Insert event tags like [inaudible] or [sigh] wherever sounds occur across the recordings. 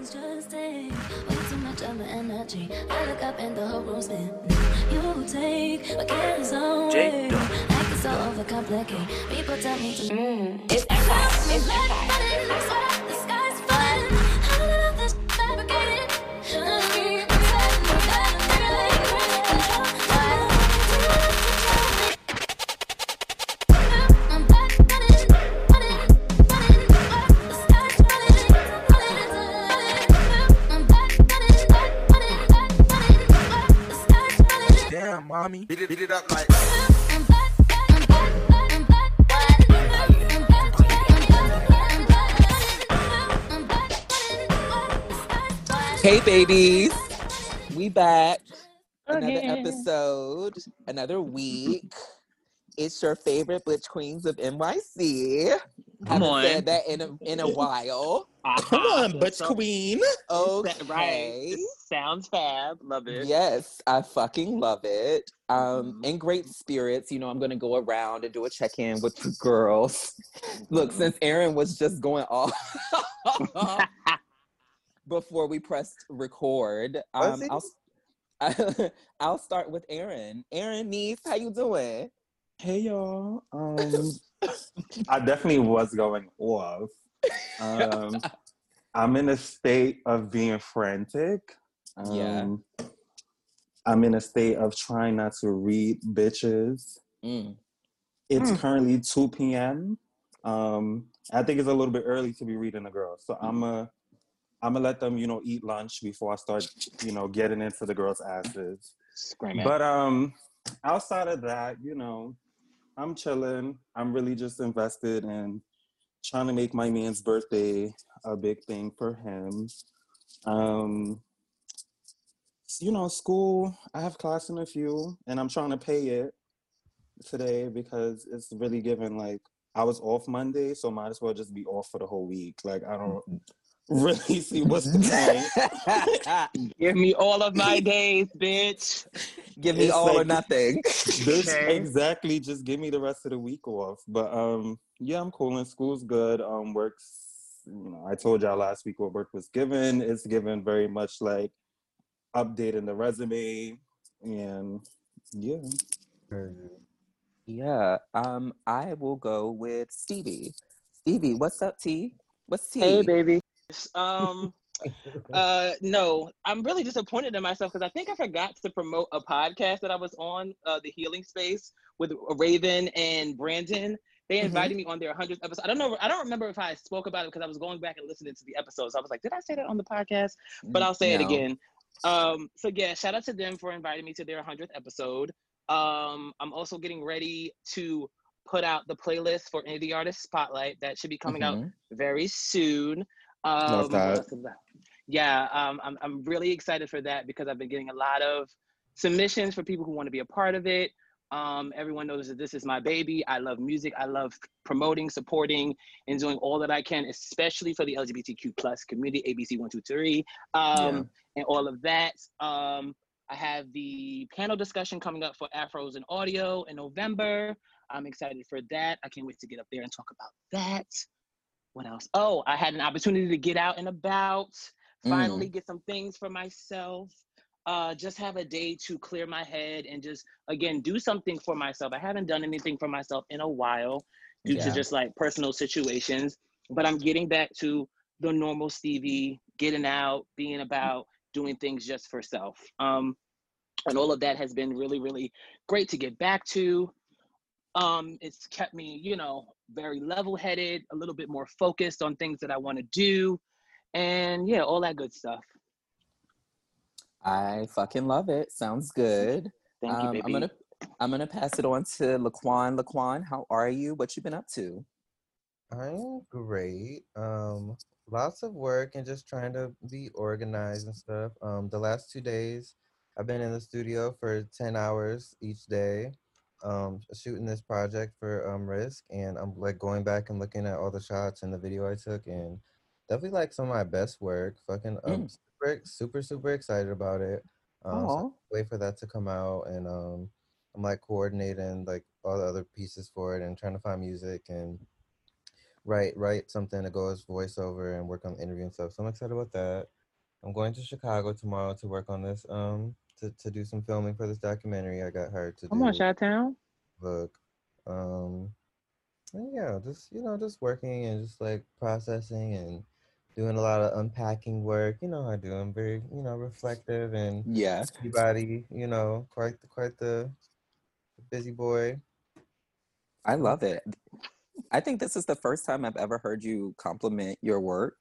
Feelings just take way too much of my energy. I look up and the whole room spin. You take my cares away. Like it's so overcomplicate. People tell me to. Mm. It's Empire. It's Empire. The sky's Hey, babies. We back. Another Again. episode, another week. It's your favorite Butch Queens of NYC. Come Haven't on. said that in a, in a while. Come on, Butch Queen. Okay. Right. Sounds fab. Love it. Yes, I fucking love it. Um, Mhm. in great spirits, you know, I'm gonna go around and do a check-in with the girls. [laughs] Look, Mhm. since Aaron was just going off [laughs] [laughs] before we pressed record, um, I'll [laughs] I'll start with Aaron. Aaron, niece, how you doing? Hey y'all. Um, I definitely was going off. Um, [laughs] I'm in a state of being frantic. Um, Yeah. I'm in a state of trying not to read bitches. Mm. It's Mm. currently 2 p.m. Um, I think it's a little bit early to be reading the girls. So I'm a I'm gonna let them, you know, eat lunch before I start, you know, getting into the girls' asses. Screaming. But um, outside of that, you know, I'm chilling. I'm really just invested in trying to make my man's birthday a big thing for him. Um, you know, school. I have class in a few, and I'm trying to pay it today because it's really given like I was off Monday, so might as well just be off for the whole week. Like I don't really see what's the point. [laughs] Give me all of my days, bitch. Give me It's all or nothing. [laughs] This Okay. exactly. Just give me the rest of the week off. But um, yeah, I'm cool. And school's good. Um, works. You know, I told y'all last week what work was given. It's given very much like updating the resume, and yeah. Yeah. Um, I will go with Stevie. Stevie, what's up, T? What's T? Hey, baby. Um, [laughs] uh, no, I'm really disappointed in myself because I think I forgot to promote a podcast that I was on, uh, the Healing Space with Raven and Brandon. They Mhm. invited me on their 100th episode. I don't know. I don't remember if I spoke about it because I was going back and listening to the episodes. I was like, did I say that on the podcast? But I'll say it again. Um, so yeah, shout out to them for inviting me to their 100th episode. Um, I'm also getting ready to put out the playlist for Indie Artist Spotlight that should be coming out Mhm. very soon. Um, Love that. what else is that? Yeah, um, I'm, I'm really excited for that because I've been getting a lot of submissions for people who want to be a part of it. Um, everyone knows that this is my baby. I love music. I love promoting, supporting, and doing all that I can, especially for the LGBTQ plus community, ABC one two three, um, and all of that. Um, I have the panel discussion coming up for Afros and Audio in November. I'm excited for that. I can't wait to get up there and talk about that. What else? Oh, I had an opportunity to get out and about, finally get some things for myself. Uh, just have a day to clear my head and just again do something for myself. I haven't done anything for myself in a while due to just like personal situations, but I'm getting back to the normal Stevie, getting out, being about, doing things just for self. Um, and all of that has been really, really great to get back to. Um, it's kept me, you know, very level-headed, a little bit more focused on things that I want to do, and yeah, all that good stuff. I fucking love it. Sounds good. [laughs] Thank you, Um, baby. I'm gonna I'm gonna pass it on to Laquan. Laquan, how are you? What you been up to? I'm great. Um, lots of work and just trying to be organized and stuff. Um, the last two days, I've been in the studio for ten hours each day, um, shooting this project for um Risk, and I'm like going back and looking at all the shots and the video I took, and definitely like some of my best work. Fucking, um, super, super, super excited about it. Um, so wait for that to come out, and um, I'm like coordinating like all the other pieces for it and trying to find music and write write something to go as voiceover and work on the interview and stuff. So I'm excited about that. I'm going to Chicago tomorrow to work on this um to, to do some filming for this documentary I got hired to Come do. on, Shot Town. Look. Um and yeah, just you know, just working and just like processing and doing a lot of unpacking work. You know how I do. I'm very, you know, reflective and Yeah. everybody, you know, quite the quite the busy boy. I love it. I think this is the first time I've ever heard you compliment your work.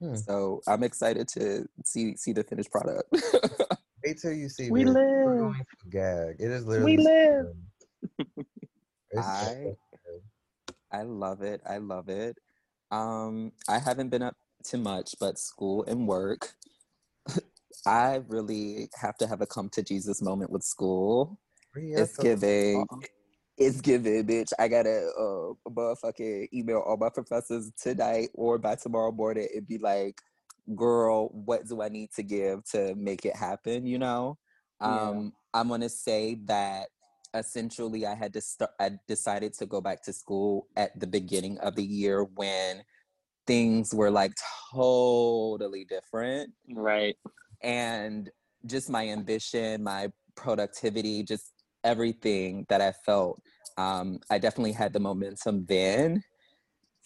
Hmm. So I'm excited to see see the finished product. [laughs] Wait till you see We this. You're live. going gag. It is literally We live. good. It's so I. I love it. I love it. Um, I haven't been up to much but school and work. [laughs] I really have to have a come to Jesus moment with school. Yeah, It's so- giving. Uh-uh. It's giving, bitch. I gotta uh motherfucking email all my professors tonight or by tomorrow morning and be like, girl, what do I need to give to make it happen? You know? Yeah. Um, I'm gonna say that essentially I had to start I decided to go back to school at the beginning of the year when things were like totally different Right. and just my ambition, my productivity, just everything that I felt. Um, I definitely had the momentum then.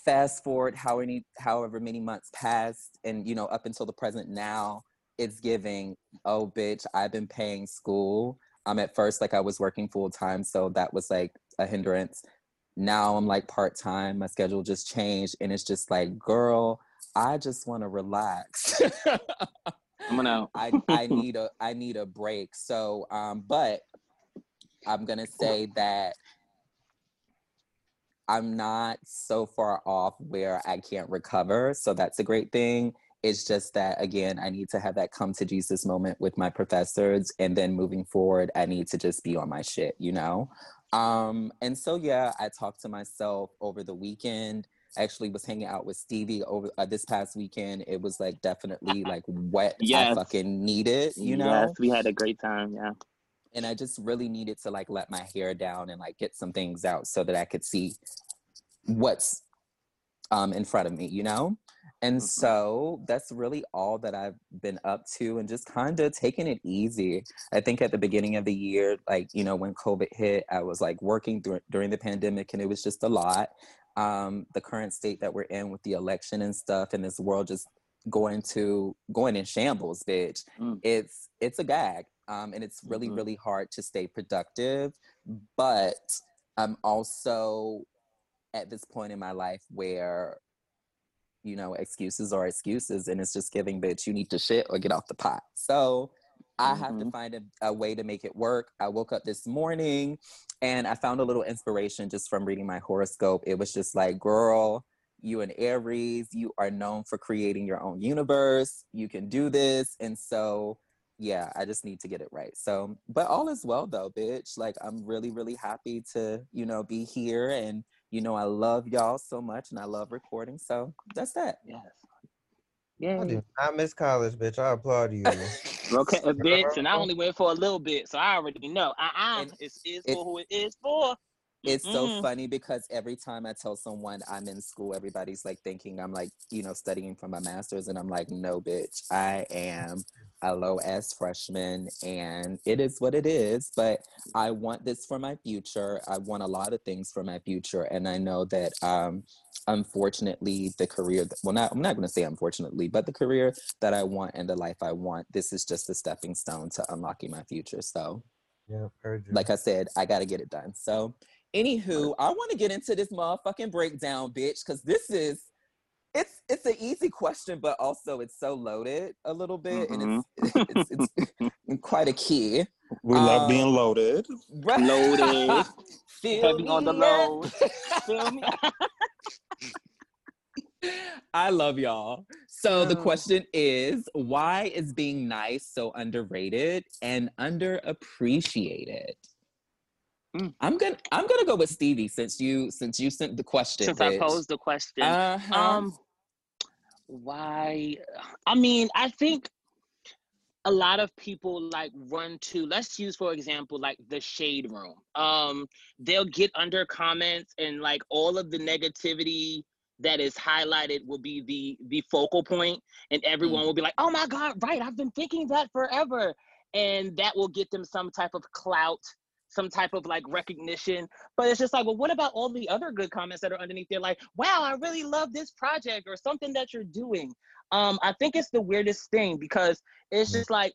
Fast forward how many, however many months passed, and you know, up until the present now, it's giving. Oh, bitch! I've been paying school. Um, at first, like I was working full time, so that was like a hindrance. Now I'm like part time. My schedule just changed, and it's just like, girl, I just want to relax. I'm gonna. [laughs] I I [laughs] need a I need a break. So um, but I'm gonna say that I'm not so far off where I can't recover. So that's a great thing. It's just that again, I need to have that come to Jesus moment with my professors, and then moving forward, I need to just be on my shit, you know. Um, and so yeah, I talked to myself over the weekend. I actually was hanging out with Stevie over uh, this past weekend. It was like definitely [laughs] like what I Yes. fucking needed, you know Yes, we had a great time. Yeah. And I just really needed to like let my hair down and like get some things out so that I could see what's um in front of me, you know? And Mhm. so that's really all that I've been up to and just kind of taking it easy. I think at the beginning of the year, like, you know, when COVID hit, I was like working dur- during the pandemic and it was just a lot. Um, the current state that we're in with the election and stuff and this world just going to going in shambles, bitch. Mm. It's it's a gag. Um, and it's really, Mhm. really hard to stay productive. But I'm also at this point in my life where you know excuses are excuses and it's just giving bitch you need to shit or get off the pot so i have to Mhm. find a, a way to make it work i woke up this morning and i found a little inspiration just from reading my horoscope it was just like girl you and aries you are known for creating your own universe you can do this and so yeah i just need to get it right so but all is well though bitch like i'm really really happy to you know be here and you know i love y'all so much and i love recording so that's that Yes. Yeah. I Yay. not miss college, bitch. I applaud you. [laughs] Okay, a bitch, and I only went for a little bit, so I already know. Uh-uh. And It's, it's it- for who it is for. It's so Mm-mm. funny because every time I tell someone I'm in school, everybody's like thinking I'm like, you know, studying for my master's. And I'm like, no, bitch, I am a low S freshman and it is what it is. But I want this for my future. I want a lot of things for my future. And I know that, um, unfortunately, the career, that, well, not, I'm not going to say unfortunately, but the career that I want and the life I want, this is just a stepping stone to unlocking my future. So, yeah, like I said, I got to get it done. So, anywho, I want to get into this motherfucking breakdown, bitch, because this is it's it's an easy question, but also it's so loaded a little bit, and it's [laughs] it's, it's [laughs] quite a key. We love Um, being loaded. Right? Loaded. [laughs] Feel Heavy on the load. Feel me? I love y'all. So the Oh. question is, why is being nice so underrated and underappreciated? Mm. I'm gonna I'm gonna go with Stevie since you since you sent the question. Since I posed the question. Uh-huh. Um, why? I mean, I think a lot of people like run to let's use for example like the shade room um they'll get under comments and like all of the negativity that is highlighted will be the the focal point and everyone Mm. will be like oh my god right i've been thinking that forever and that will get them some type of clout some type of like recognition. But it's just like well what about all the other good comments that are underneath there? Like wow i really love this project or something that you're doing. Um i think it's the weirdest thing because it's just like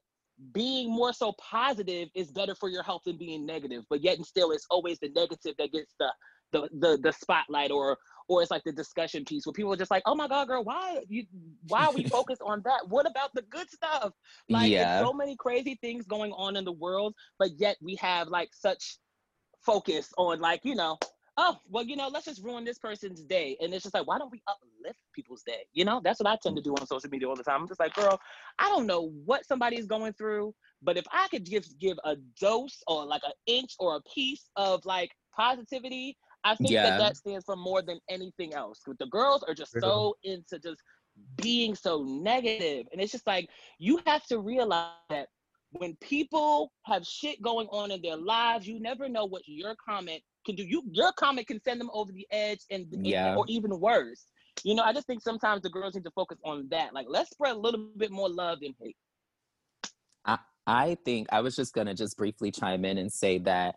being more so positive is better for your health than being negative but yet and still it's always the negative that gets the the the, the spotlight or or it's like the discussion piece where people are just like oh my god girl why you why are we [laughs] focused on that? What about the good stuff? Like yeah. so many crazy things going on in the world but yet we have like such focus on like you know oh well you know let's just ruin this person's day. And it's just like why don't we uplift people's day? You know that's what i tend to do on social media all the time. I'm just like girl i don't know what somebody's going through but if i could just give a dose or like an inch or a piece of like positivity i think Yeah. that that stands for more than anything else the girls are just so into just being so negative and it's just like you have to realize that when people have shit going on in their lives, you never know what your comment can do. You your comment can send them over the edge and and- Yeah. or even worse. You know, I just think sometimes the girls need to focus on that. Like let's spread a little bit more love than hate. I I think I was just gonna just briefly chime in and say that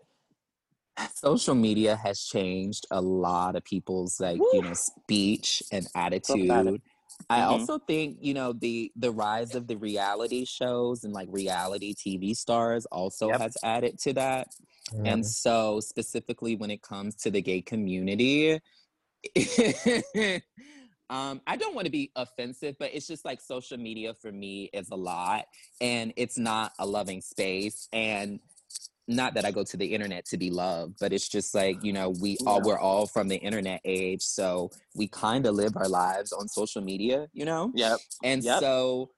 social media has changed a lot of people's like you know speech and attitude. I Mhm. also think you know the the rise of the reality shows and like reality TV stars also Yep. has added to that. And so specifically when it comes to the gay community, [laughs] um, I don't want to be offensive, but it's just like social media for me is a lot and it's not a loving space. And not that I go to the internet to be loved, but it's just like, you know, we all we're all from the internet age. So we kind of live our lives on social media, you know? Yep. And Yep. so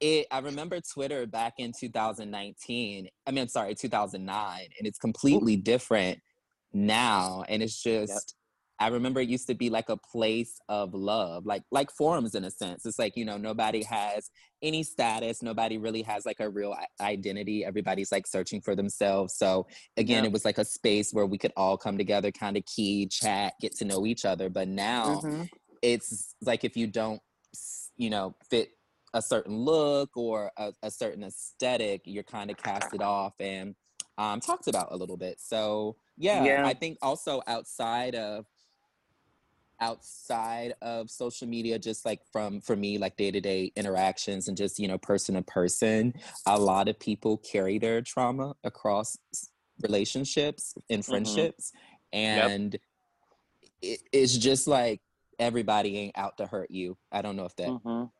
it I remember Twitter back in 2019. I mean, sorry, 2009, and it's completely different now. And it's just I remember it used to be like a place of love, like like forums in a sense. It's like, you know, nobody has any status, nobody really has like a real identity. Everybody's like searching for themselves. So again, Yeah. it was like a space where we could all come together, kind of key, chat, get to know each other. But now Mhm. it's like if you don't you know fit a certain look or a, a certain aesthetic you're kind of casted off and um, talked about a little bit so yeah, Yeah. i think also outside of outside of social media just like from for me like day-to-day interactions and just you know person to person a lot of people carry their trauma across relationships and friendships and it, it's just like everybody ain't out to hurt you. I don't know if that Mhm.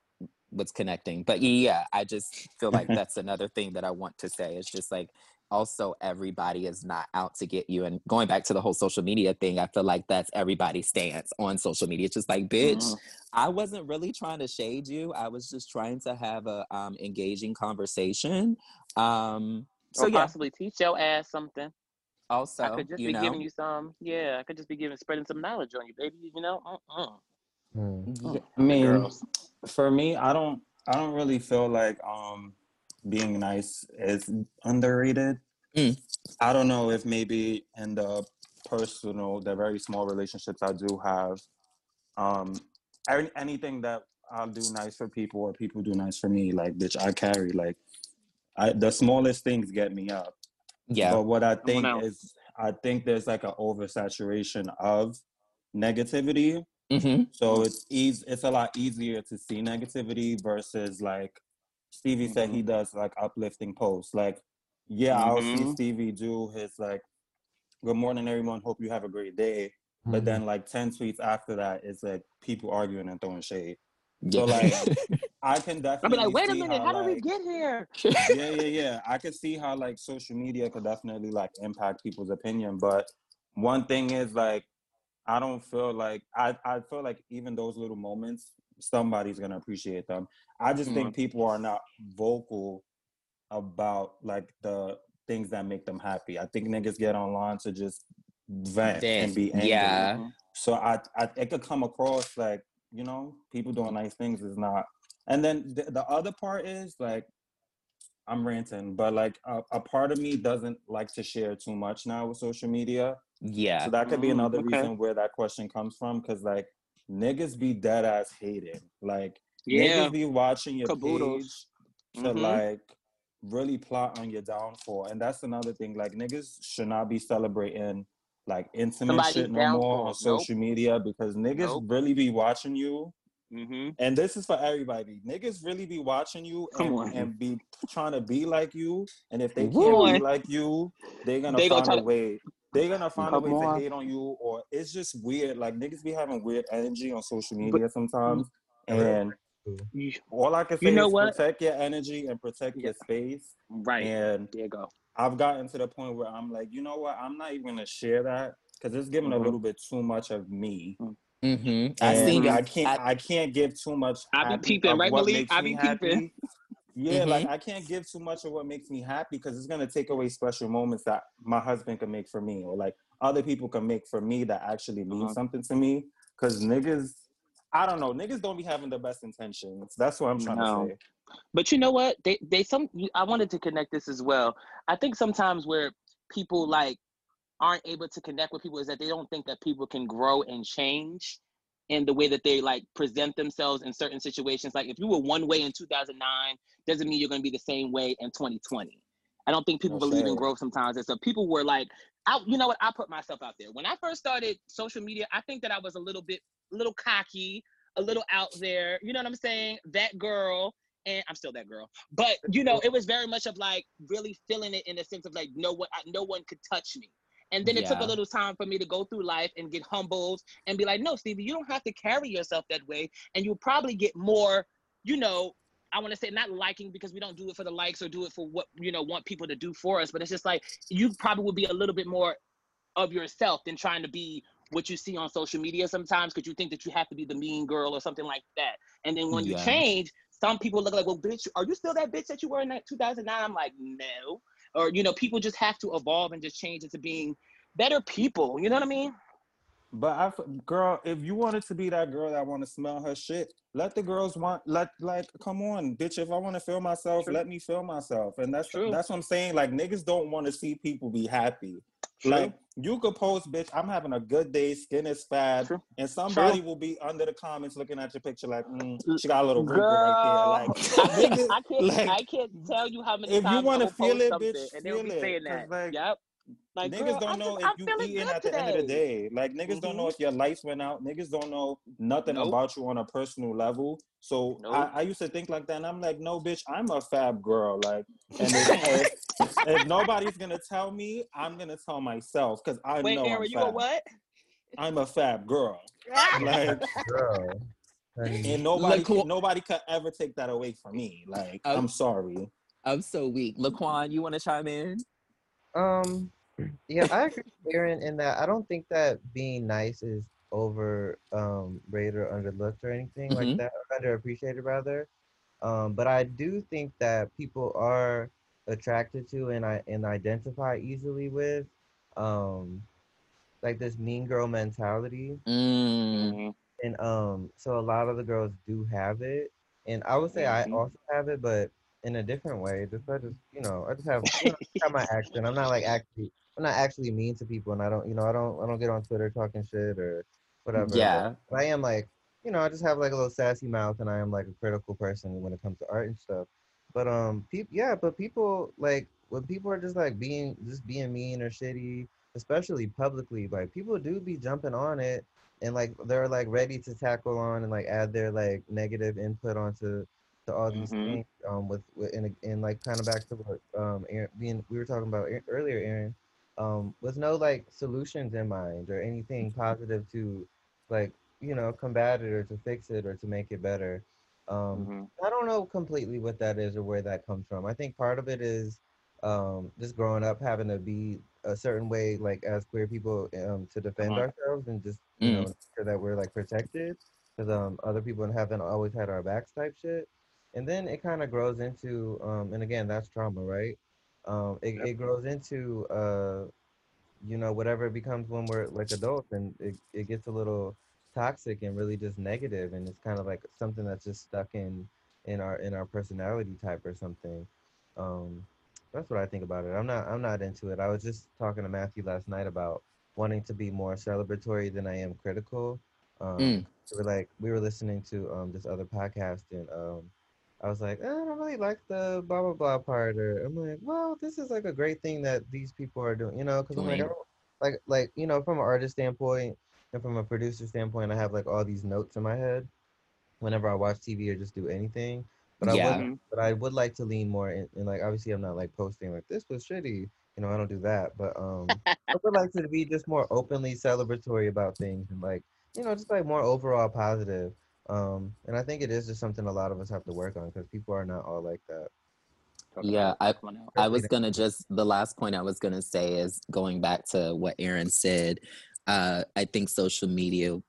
what's connecting but yeah i just feel like [laughs] that's another thing that i want to say. It's just like also everybody is not out to get you and going back to the whole social media thing i feel like that's everybody's stance on social media it's just like bitch Mhm. i wasn't really trying to shade you i was just trying to have a um, engaging conversation um so or yeah possibly teach your ass something. also I could just you be know giving you some, yeah. I could just be giving, spreading some knowledge on you, baby. You know, uh-uh. Mm. yeah, I mean, girls. for me, I don't I don't really feel like um being nice is underrated. Mm. I don't know if maybe in the personal, the very small relationships I do have, um, anything that I'll do nice for people or people do nice for me, like bitch, I carry like I the smallest things get me up. yeah But what I think now. is, I think there's like an oversaturation of negativity. hmm So it's easy. It's a lot easier to see negativity versus like Stevie said he does like uplifting posts. Like, yeah, I'll see. Stevie do his like, "Good morning, everyone. Hope you have a great day." But Mhm. then like ten tweets after that, it's like people arguing and throwing shade. yeah. So like, [laughs] I can definitely. I'll be like, wait a minute, how, how did we get here? yeah, yeah, yeah. I can see how like social media could definitely like impact people's opinion. But one thing is like, I don't feel like I, I feel like even those little moments, somebody's gonna appreciate them. I just think people are not vocal about like the things that make them happy. I think niggas get online to just vent, Vent, and be angry. yeah. Mhm. So I, I it could come across like you know people doing nice things is not. And then the, the other part is like I'm ranting, but like a, a part of me doesn't like to share too much now with social media. Yeah. So that could be Mm, another okay. reason where that question comes from. Cause like niggas be dead ass hated. Like Yeah. niggas be watching your Caboodles. page to Mhm. like really plot on your downfall. And that's another thing. Like niggas should not be celebrating like intimate Somebody's shit no more downfall. on Nope. social media because niggas Nope. really be watching you. Mm-hmm. And this is for everybody. Niggas really be watching you and, and be trying to be like you. And if they can't Boy. be like you, they're gonna They gonna find a way. They're gonna find a way on. to hate on you, or it's just weird. Like niggas be having weird energy on social media sometimes. And you, all I can say You know is what? protect your energy and protect your space. Right. And there you go. I've gotten to the point where I'm like, you know what? I'm not even gonna share that because it's giving Mhm. a little bit too much of me. Mm-hmm. I And seen you. I can't. I- I, can't give too much. I be peeping, of right, what Malik? I be peeping. Yeah, like Mhm. I can't give too much of what makes me happy because it's gonna take away special moments that my husband can make for me, or like other people can make for me that actually mean Uh-huh. something to me. Because niggas, I don't know, niggas don't be having the best intentions. That's what I'm trying No. to say. But you know what? They they some I wanted to connect this as well. I think sometimes where people like aren't able to connect with people is that they don't think that people can grow and change in the way that they like present themselves in certain situations. Like if you were one way in 2009, doesn't mean you're going to be the same way in 2020. I don't think people No believe in growth sometimes. And so people were like, I, you know what? I put myself out there. When I first started social media, I think that I was a little bit, a little cocky, a little out there. You know what I'm saying? That girl and I'm still that girl. But you know, it was very much of like really feeling it in the sense of like no one, no one could touch me. And then it took a little time for me to go through life and get humbled and be like, no, Stevie, you don't have to carry yourself that way, and you'll probably get more, you know. I want to say not liking because we don't do it for the likes or do it for what you know want people to do for us, but it's just like you probably will be a little bit more of yourself than trying to be what you see on social media sometimes because you think that you have to be the mean girl or something like that. And then when you change, some people look like, well, bitch, are you still that bitch that you were in 2009? I'm like, no. Or, you know, people just have to evolve and just change into being better people. You know what I mean? But I, girl, if you wanted to be that girl that want to smell her shit, let the girls want. Let like, come on, bitch. If I want to feel myself, True. let me feel myself. And that's True. that's what I'm saying. Like niggas don't want to see people be happy. True. Like you could post, bitch. I'm having a good day. Skin is fat, and somebody will be under the comments looking at your picture like, mm, she got a little Girl, right there. Like, [laughs] I can't, I can't, like, I can't tell you how many if you wanna feel it, bitch, and they'll feel be it, saying that. like, yep. Like, niggas girl, don't I'm know just- if I'm you feeling eating good at the end of the day. Like niggas don't know Mhm. if your lights went out. Niggas don't know nothing Nope. about you on a personal level. So Nope. I, I used to think like that, and I'm like, no, bitch, I'm a fab girl. Like, [laughs] and if, if, if nobody's gonna tell me, I'm gonna tell myself because I Wait, know Aaron, I'm you a what? I'm a fab girl. [laughs] Like, [laughs] Girl. honey. and nobody, Look, can, nobody could ever take that away from me. Like, Um, I'm sorry. I'm so weak. Laquan, you want to chime in? Um, yeah, I agree with Aaron in that I don't think that being nice is over um rated or underlooked or anything like Mhm. that, or underappreciated rather. Um, but I do think that people are attracted to and I and identify easily with um like this mean girl mentality. Mm. And um, so a lot of the girls do have it, and I would say I Mhm. also have it, but in a different way. Just I just you know I just have, you know, I have my action. I'm not like actually I'm not actually mean to people, and I don't you know I don't I don't get on Twitter talking shit or whatever. Yeah. But I am like you know I just have like a little sassy mouth, and I am like a critical person when it comes to art and stuff. But um, people yeah, but people like when people are just like being just being mean or shitty, especially publicly, like people do be jumping on it and like they're like ready to tackle on and like add their like negative input onto to all these Mhm. things um with, with and, and like kind of back to what um Aaron, being we were talking about earlier Aaron um with no like solutions in mind or anything positive to like you know combat it or to fix it or to make it better. Um Mhm. I don't know completely what that is or where that comes from. I think part of it is um just growing up having to be a certain way like as queer people um to defend Uh-huh. ourselves and just you know make sure that we're like protected because um other people haven't always had our backs type shit. And then it kind of grows into um and again that's trauma right um it, it grows into uh you know whatever it becomes when we're like adults and it, it gets a little toxic and really just negative and it's kind of like something that's just stuck in in our in our personality type or something Um, that's what I think about it. I'm not I'm not into it. I was just talking to Matthew last night about wanting to be more celebratory than I am critical. Um, Mm. so we're like we were listening to um this other podcast and um I was like, eh, I don't really like the blah blah blah part, or I'm like, well, this is like a great thing that these people are doing, you know, because I'm like, I like like you know, from an artist standpoint and from a producer standpoint, I have like all these notes in my head whenever I watch TV or just do anything. But I would, but I would like to lean more in, in like obviously I'm not like posting like this was shitty, you know, I don't do that, but um, [laughs] I would like to be just more openly celebratory about things and like you know just like more overall positive. Um, and I think it is just something a lot of us have to work on because people are not all like that. Talk Yeah, I- I was gonna just the last point I was gonna say is going back to what Aaron said. Uh, I think social media,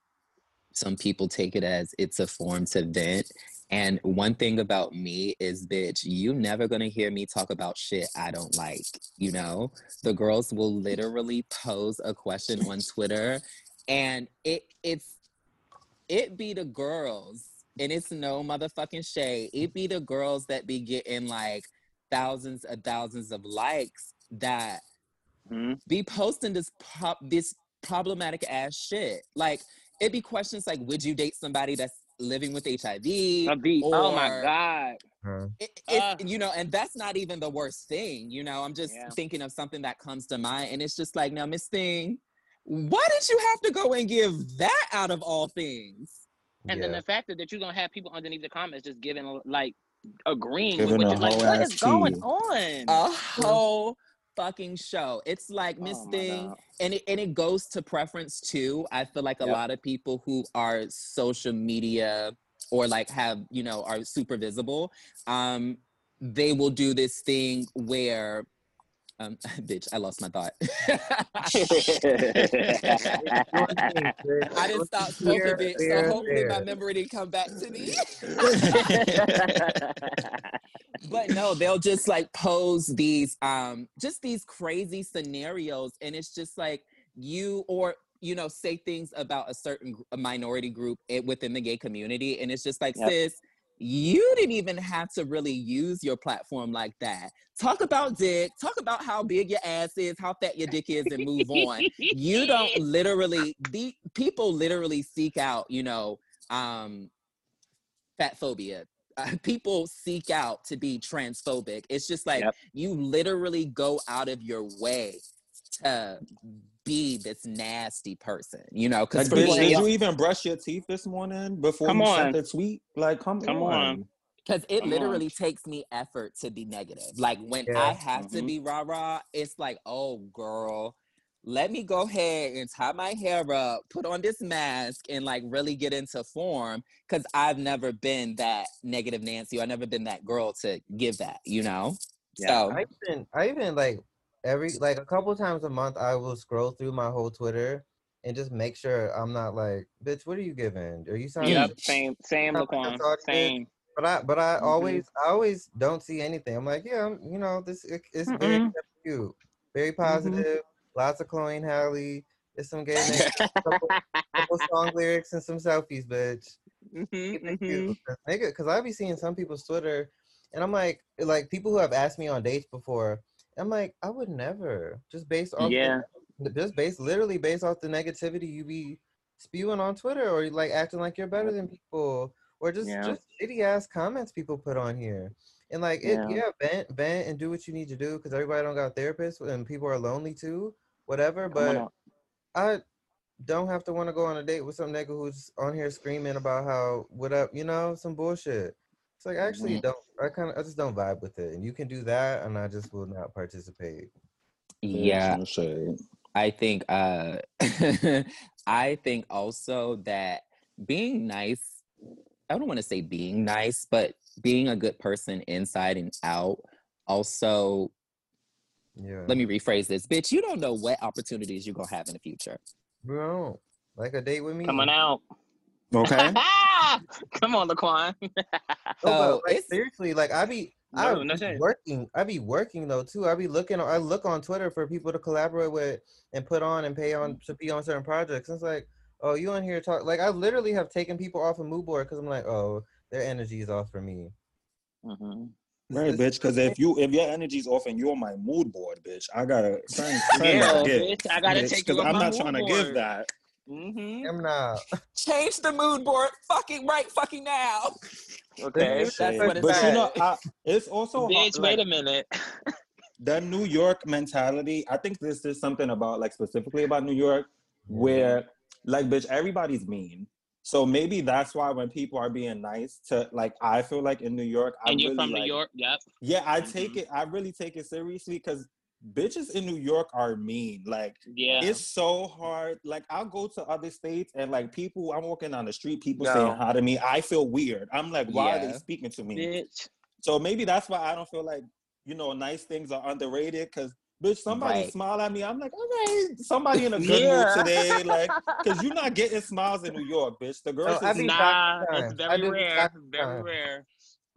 some people take it as it's a form to vent. And one thing about me is, bitch, you never gonna hear me talk about shit I don't like. You know, the girls will literally pose a question on Twitter, and it it's it be the girls, and it's no motherfucking shade. It be the girls that be getting like thousands and thousands of likes that Mhm. be posting this pop this problematic ass shit. Like it be questions like, would you date somebody that's living with HIV? A beat. oh my god. Huh? It, it's, Ah. you know, and that's not even the worst thing. You know, I'm just Yeah. thinking of something that comes to mind, and it's just like, now, Miss Thing, why did you have to go and give that out of all things? And then the fact that, that you're gonna have people underneath the comments just giving like agreeing Giving with what a you're like, whole what ass is going on? A whole fucking show. It's like Miss Oh my Thing, and it and it goes to preference too. I feel like a Yep. lot of people who are social media or like have you know are super visible, um, they will do this thing where, um, [laughs] bitch, I lost my thought. I didn't stop smoking, Fair, bitch. fair, so hopefully my memory didn't come back to me. [laughs] but no, they'll just like pose these um just these crazy scenarios and it's just like you or you know say things about a certain a minority group within the gay community and it's just like Yep. sis you didn't even have to really use your platform like that. Talk about dick talk about how big your ass is how fat your dick is and move on. You don't [laughs] literally the people literally seek out you know um fat phobia. Uh, [laughs] people seek out to be transphobic. It's just like Yep. you literally go out of your way to be this nasty person you know because bitch, did you even brush your teeth this morning before Come you on. sent the tweet? Like, come, Come on. on. because it Come literally takes me effort to be negative like when Yeah. i have to Mhm. be rah rah it's like oh girl let me go ahead and tie my hair up put on this mask and like really get into form because i've never been that negative nancy or i've never been that girl to give that you know Yeah. so I even I even like every like a couple times a month I will scroll through my whole Twitter and just make sure I'm not like, bitch, what are you giving? Are you sounding? Yep. Same. Same. Not Laquan. Same. But I but I Mhm. always I always don't see anything. I'm like, yeah, I'm, you know, this it, it's very Mm-mm. cute, very positive. Lots of Chloe Halle. It's some gay niggas, [laughs] couple, couple song lyrics and some selfies, bitch. Mhm, Keep it mhm. cute. Cause, nigga, because I be seeing some people's Twitter, and I'm like, like people who have asked me on dates before. I'm like, I would never just based off, Yeah. the, just based literally based off the negativity you be spewing on Twitter, or like acting like you're better than people, or just Yeah. just shitty ass comments people put on here. And like, it, Yeah. yeah, vent, vent, and do what you need to do because everybody don't got therapists and people are lonely too, whatever. But. I don't have to want to go on a date with some nigga who's on here screaming about how what up, you know, some bullshit. It's like I actually Mhm. don't. I kind of I just don't vibe with it, and you can do that, and I just will not participate. yeah I think uh [laughs] I think also that being nice, I don't want to say being nice, but being a good person inside and out also Yeah. let me rephrase this. Bitch, you don't know what opportunities you're gonna have in the future. Bro, like a date with me. Coming out. Okay. [laughs] Come on, Laquan. [laughs] No, So but like it's- seriously, like I be I No, no be shade. working. I be working though too. I be looking. I look on Twitter for people to collaborate with and put on and pay on to be on certain projects. It's like, oh, you on here talk? Like I literally have taken people off a mood board because I'm like, oh, their energy is off for me. Mhm. Right, bitch. Because if you if your energy's off and you're on my mood board, bitch, I gotta something, something Yeah, bitch, I gotta take you I'm my not mood trying to give that. Mm-hmm. I'm not. Change the mood board fucking right fucking now. Okay. That's is what it But you know, I, it's also hard, Bitch, like, wait a minute. [laughs] the New York mentality. I think this is something about like specifically about New York, where like bitch, everybody's mean. So maybe that's why when people are being nice to like, I feel like in New York, I And you're really, from New York? Yep. Yeah, I Mhm. take it. I really take it seriously because bitches in New York are mean. Like Yeah. it's so hard. Like I'll go to other states and like people, I'm walking down the street, people No. saying hi to me. I feel weird. I'm like, why are they speaking to me? Bitch. So maybe that's why I don't feel like you know nice things are underrated. Because bitch, somebody Right. smile at me. I'm like, all right, somebody in a [laughs] good Yeah. mood today. Like, [laughs] because you're not getting smiles in New York, bitch. The girls, Oh, is, be Nah, it's time. I very rare. Very rare.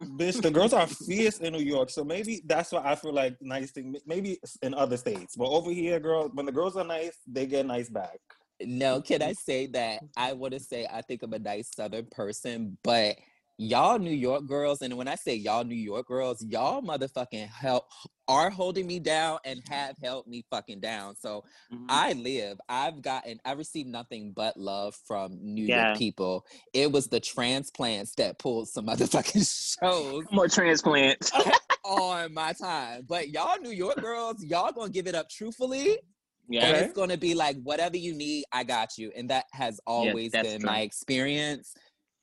Bitch, the girls are fierce in New York. So maybe that's why I feel like nice thing. Maybe in other states, but over here, girl, when the girls are nice, they get nice back. No, can I say that I want to say I think I'm a nice Southern person, but y'all New York girls, and when I say y'all New York girls, y'all motherfucking help are holding me down and have held me fucking down. So Mhm. I live. I've gotten. I received nothing but love from New Yeah. York people. It was the transplants that pulled some [laughs] motherfucking shows More transplants. [laughs] on my time. But y'all New York girls, y'all gonna give it up truthfully. Yeah. And it's to be like, whatever you need, I got you. And that has always that's been true. my experience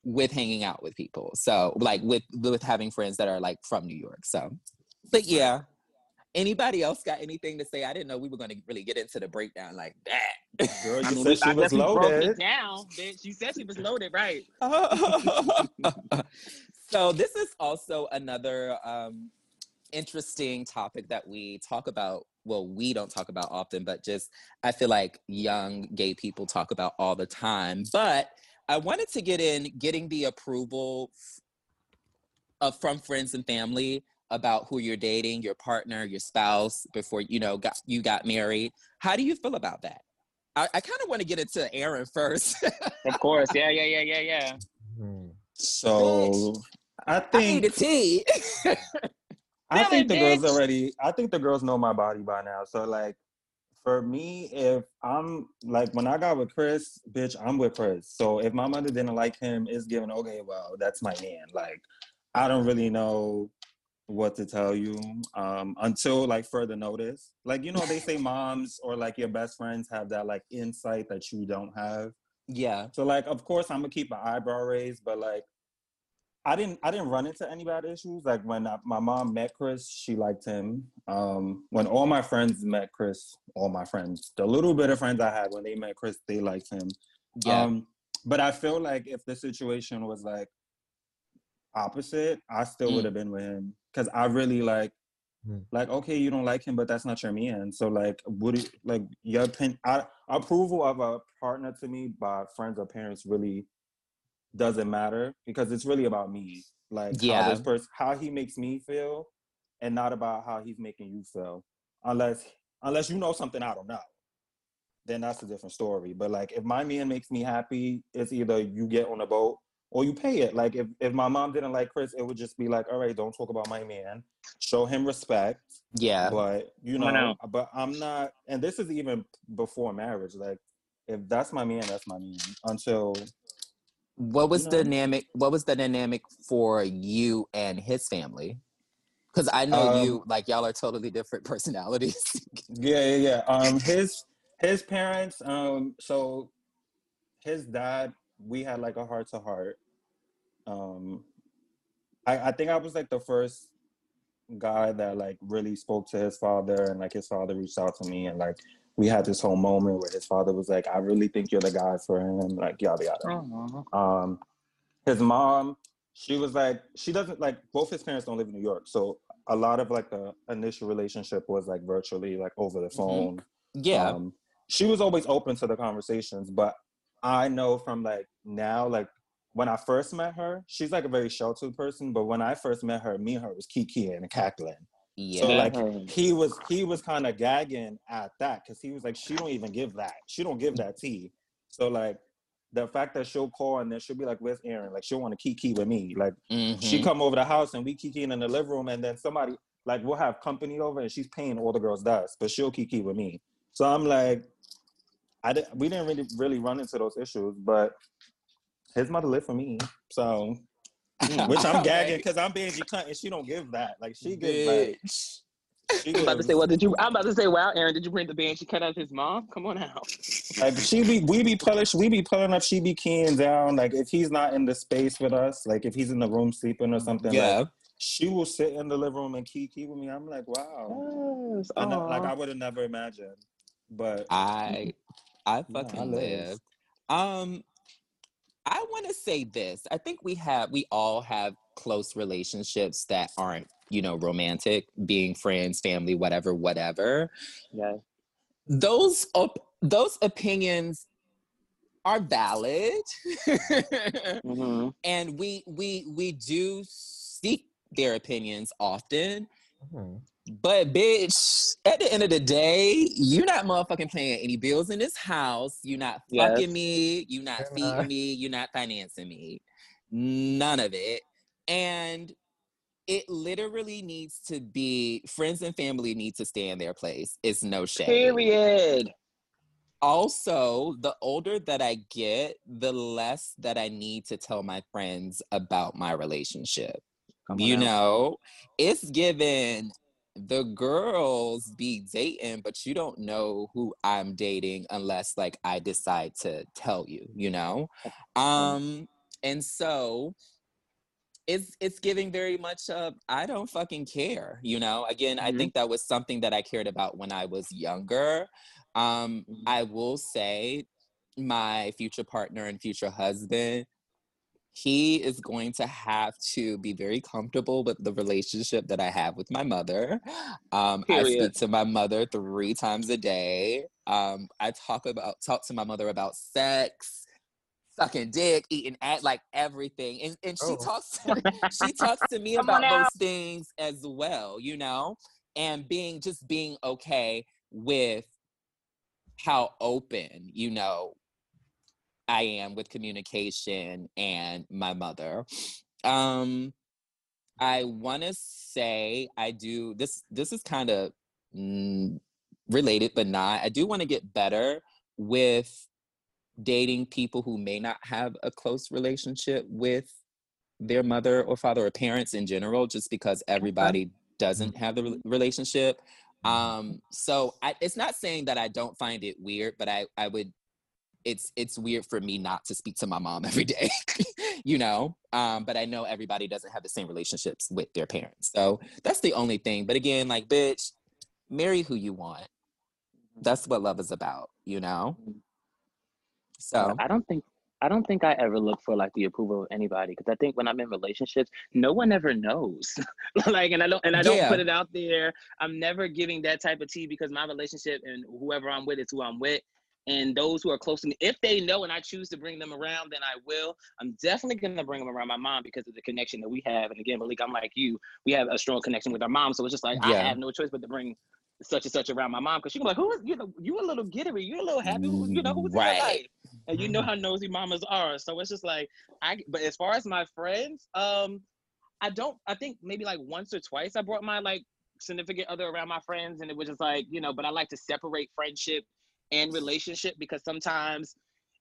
with hanging out with people. So, like, with with having friends that are like from New York. So, but yeah. Anybody else got anything to say? I didn't know we were going to really get into the breakdown like that. Girl, [laughs] you I mean, said she I was loaded. down, bitch. You said she was loaded, right? [laughs] [laughs] so this is also another um, interesting topic that we talk about well we don't talk about often but just i feel like young gay people talk about all the time but i wanted to get in getting the approval of from friends and family about who you're dating your partner your spouse before you know got you got married how do you feel about that i, I kind of want to get it to aaron first [laughs] Of course. Yeah, yeah, yeah, yeah, yeah. Hmm. So I i need think a tea I [laughs] think the girls already. I think the girls know my body by now. So like, for me, if I'm like when I got with Chris, bitch, I'm with Chris. So if my mother didn't like him, it's given. Okay, well, that's my man. Like, I don't really know what to tell you um, until like further notice. Like you know, they say [laughs] moms or like your best friends have that like insight that you don't have. yeah So like, of course, I'm gonna keep my eyebrow raised, but like, I didn't, I didn't run into any bad issues. Like when I, my mom met Chris, she liked him. Um, when all my friends met Chris, all my friends, the little bit of friends I had when they met Chris, they liked him. yeah Um, but I feel like if the situation was like opposite, I still Mm. would have been with him because I really like, Mm. like okay, you don't like him, but that's not your man. So like, would it like your opinion? I, approval of a partner to me by friends or parents really doesn't matter because it's really about me. Like Yeah. how this person, how he makes me feel, and not about how he's making you feel. Unless unless you know something I don't know then that's a different story. But like if my man makes me happy, it's either you get on a boat or you pay it. Like if, if my mom didn't like Chris, it would just be like, all right, don't talk about my man. Show him respect. yeah But you know, know. but I'm not and this is even before marriage. Like if that's my man, that's my man. Until What was You the know? dynamic? What was the dynamic for you and his family? Because I know Um, you like y'all are totally different [laughs] personalities. Yeah, yeah, yeah. Um, his his parents. Um, so his dad. We had like a heart to heart. Um, I I think I was like the first guy that like really spoke to his father, and like his father reached out to me, and like we had this whole moment where his father was like, "I really think you're the guy for him," like yada yada. Aw. Um, his mom, she was like, she doesn't like both his parents don't live in New York, so a lot of like the initial relationship was like virtually, like over the phone. yeah, Um, she was always open to the conversations, but I know from like now, like when I first met her, she's like a very sheltered person. But when I first met her, me and her was kiki and cackling. Yeah, So like he was he was kind of gagging at that because he was like, she don't even give that. She don't give that tea. So like the fact that she'll call and then she'll be like, "Where's Aaron?" Like she'll want to kiki with me. Like she Mhm. come over the house and we kiki in the living room, and then somebody like we'll have company over and she's paying all the girls dust, but she'll kiki with me. So I'm like, I didn't, we didn't really really run into those issues, but his mother lived for me, so which I'm [laughs] gagging because I'm Benji cunt and she don't give that. Like she gives like Bitch. she I'm about to say, well, did you? I'm about to say, wow, Aaron, did you bring the band she cut out his mom? Come on out. Like she be, we be pulling, we be pulling up. She be keying down. Like if he's not in the space with us, like if he's in the room sleeping or something, Yeah. like, she will sit in the living room and key key with me. I'm like, wow, Yes. I know, like. I would have never imagined. But I I Yeah, I fucking live. live. Um I want to say this. I think we have we all have close relationships that aren't, you know, romantic, being friends, family, whatever, whatever. yeah. Those op- those opinions are valid. hmm [laughs] and we we we do seek their opinions often. Mhm. But bitch, at the end of the day, you're not motherfucking paying any bills in this house. You're not Yes. fucking me. You're not You're feeding not. me. You're not financing me. None of it. And it literally needs to be friends and family need to stay in their place. It's no shame. Period. Also, the older that I get, the less that I need to tell my friends about my relationship you out. know, it's given the girls be dating, but you don't know who I'm dating unless like I decide to tell you, you know? Um, and so it's it's giving very much of I don't fucking care, you know. Again, I Mhm. think that was something that I cared about when I was younger. Um, Mhm. I will say my future partner and future husband he is going to have to be very comfortable with the relationship that I have with my mother. Um, I speak to my mother three times a day. Um, I talk about talk to my mother about sex, sucking dick, eating at like everything, and and she Oh. talks [laughs] she talks to me about those things as well, you know, and being just being okay with how open, you know, I am with communication and my mother. Um, I want to say I do this. This is kind of mm, related, but not. I do want to get better with dating people who may not have a close relationship with their mother or father or parents in general, just because everybody doesn't have the re- relationship. Um, so I, it's not saying that I don't find it weird, but I, I would it's it's weird for me not to speak to my mom [laughs] every day you know um but i know everybody doesn't have the same relationships with their parents so that's the only thing but again like bitch marry who you want that's what love is about you know so I don't think I don't think I ever look for like the approval of anybody because I think when I'm in relationships, no one ever knows. [laughs] like, and I don't and I don't Yeah. put it out there. I'm never giving that type of tea because my relationship and whoever I'm with is who I'm with. And those who are close to me, if they know and I choose to bring them around, then I will. I'm definitely gonna bring them around my mom because of the connection that we have. And again, Malik, I'm like you. We have a strong connection with our mom, so it's just like I have no choice but to bring such and such around my mom because she be like, who is you know you a little giddery, you a little happy, who, you know who's in your Right. life and you know how nosy mamas are. So it's just like I. But as far as my friends, um, I don't. I think maybe like once or twice I brought my like significant other around my friends, and it was just like you know. But I like to separate friendship and relationship because sometimes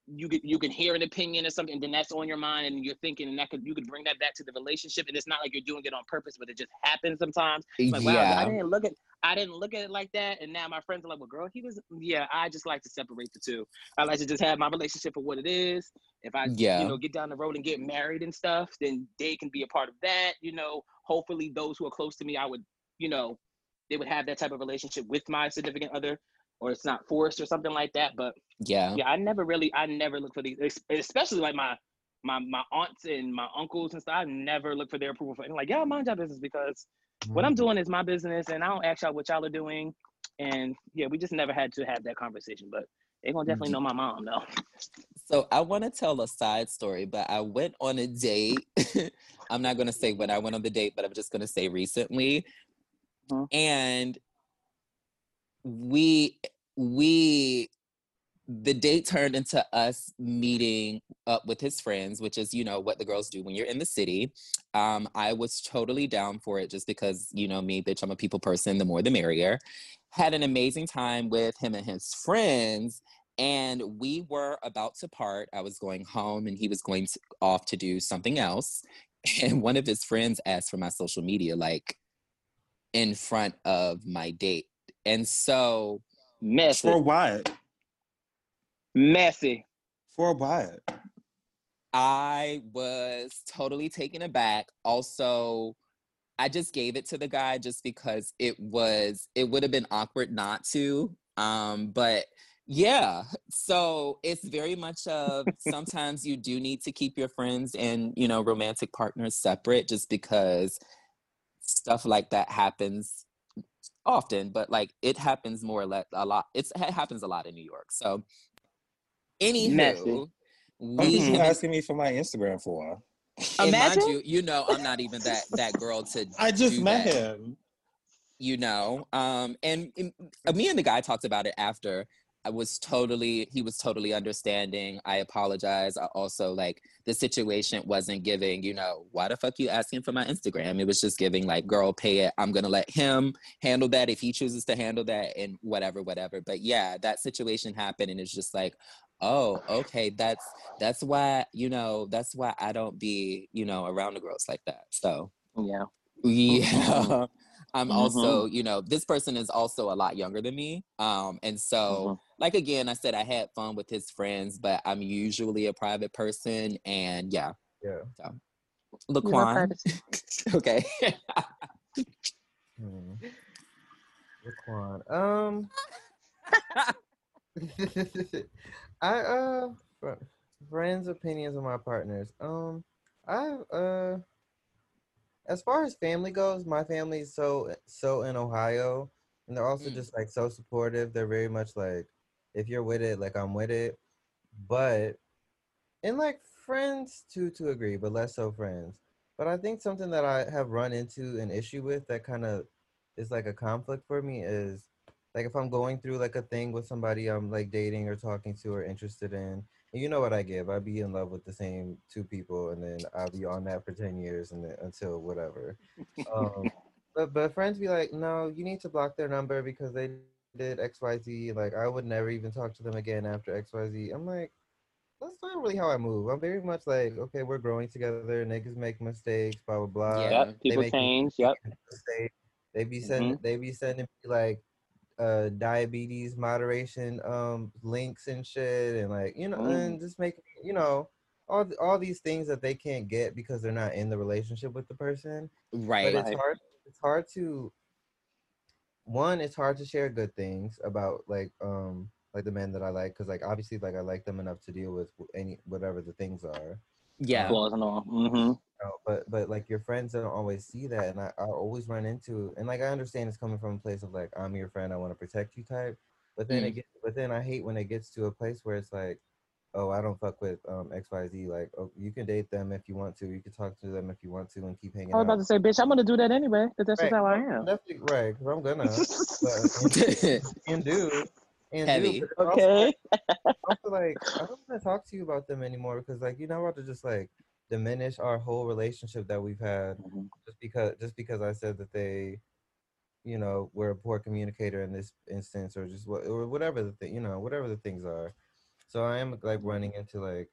you could you can hear an opinion or something, and then that's on your mind, and you're thinking, and that could you could bring that back to the relationship, and it's not like you're doing it on purpose, but it just happens sometimes. Like, wow, I didn't look at I didn't look at it like that. And now my friends are like, well, girl, he was yeah, I just like to separate the two. I like to just have my relationship for what it is. If I Yeah. you know get down the road and get married and stuff, then they can be a part of that. You know, hopefully those who are close to me, I would, you know, they would have that type of relationship with my significant other, or it's not forced or something like that. But yeah yeah, I never really I never look for these especially like my my my aunts and my uncles and stuff, I never look for their approval for and like, yeah, mind your business because what I'm doing is my business, and I don't ask y'all what y'all are doing. And yeah, we just never had to have that conversation, but they're gonna definitely know my mom though. So I want to tell a side story, but I went on a date. [laughs] I'm not going to say when I went on the date, but I'm just going to say recently. Mhm. And we we the date turned into us meeting up with his friends, which is, you know, what the girls do when you're in the city. Um, I was totally down for it just because, you know, me, bitch, I'm a people person, the more the merrier. Had an amazing time with him and his friends. And we were about to part. I was going home and he was going to, off to do something else. [laughs] And one of his friends asked for my social media, like in front of my date. And so Messy. For what? Messy. For what? I was totally taken aback. Also, I just gave it to the guy just because it was it would have been awkward not to. Um, but yeah, so it's very much of [laughs] sometimes you do need to keep your friends and you know romantic partners separate just because stuff like that happens often, but like it happens more or less a lot. It's, it happens a lot in New York. So, Messy. anywho, What we is [laughs] you him asking me for my Instagram for? and mind Imagine. you, you know, I'm not even that that girl to. I just do met that, him. You know, um, and, and uh, me and the guy talked about it after. I was totally, he was totally understanding. I apologize. I also like the situation wasn't giving, you know, why the fuck you asking for my Instagram? It was just giving like, girl, pay it. I'm gonna let him handle that if he chooses to handle that and whatever, whatever. But yeah, that situation happened and it's just like, oh, okay, that's that's why, you know, that's why I don't be, you know, around the girls like that. So Yeah. yeah. [laughs] I'm Mhm. also, you know, this person is also a lot younger than me. Um, and so, like again, I said I had fun with his friends, but I'm usually a private person, and yeah, Yeah. Laquan. [laughs] okay. Hmm. Laquan. Um. [laughs] I uh friends' opinions of my partners. Um, I uh, as far as family goes, my family's so so in Ohio, and they're also Mm. just like so supportive. They're very much like, if you're with it, like I'm with it. But, and like friends too to agree, but less so friends. But I think something that I have run into an issue with that kind of is like a conflict for me is like if I'm going through like a thing with somebody I'm like dating or talking to or interested in, you know what I give, I'd be in love with the same two people, and then I'll be on that for ten years and then until whatever. Um, [laughs] but but friends be like, no, you need to block their number because they did X Y Z. Like I would never even talk to them again after X Y Z. I'm like. That's not really how I move. I'm very much like, okay, we're growing together. Niggas make mistakes, blah blah blah. Yeah. Yep. They People make change. Yep. mistake. They be sending they be sending me like uh diabetes moderation um links and shit and like you know Mm. and just make you know all th- all these things that they can't get because they're not in the relationship with the person. right. But it's hard it's hard to one, it's hard to share good things about like um like the men that I like because like obviously like I like them enough to deal with any whatever the things are. Yeah. Flaws and all. Know, but but like your friends don't always see that and I, I always run into and like i understand it's coming from a place of like i'm your friend i want to protect you type but then Mm. it get, but then i hate when it gets to a place where it's like oh i don't fuck with um xyz like oh you can date them if you want to you can talk to them if you want to and keep hanging I was out about to say, bitch, I'm gonna do that anyway, because that's just how I I'm definitely right because i'm gonna but, and, [laughs] and do and Heavy. do but it's also, Okay. also like I don't want to talk to you about them anymore because like you're not about to just like diminish our whole relationship that we've had Mhm. just because just because I said that they, you know, were a poor communicator in this instance or just what or whatever the thing you know whatever the things are. So I am like running into like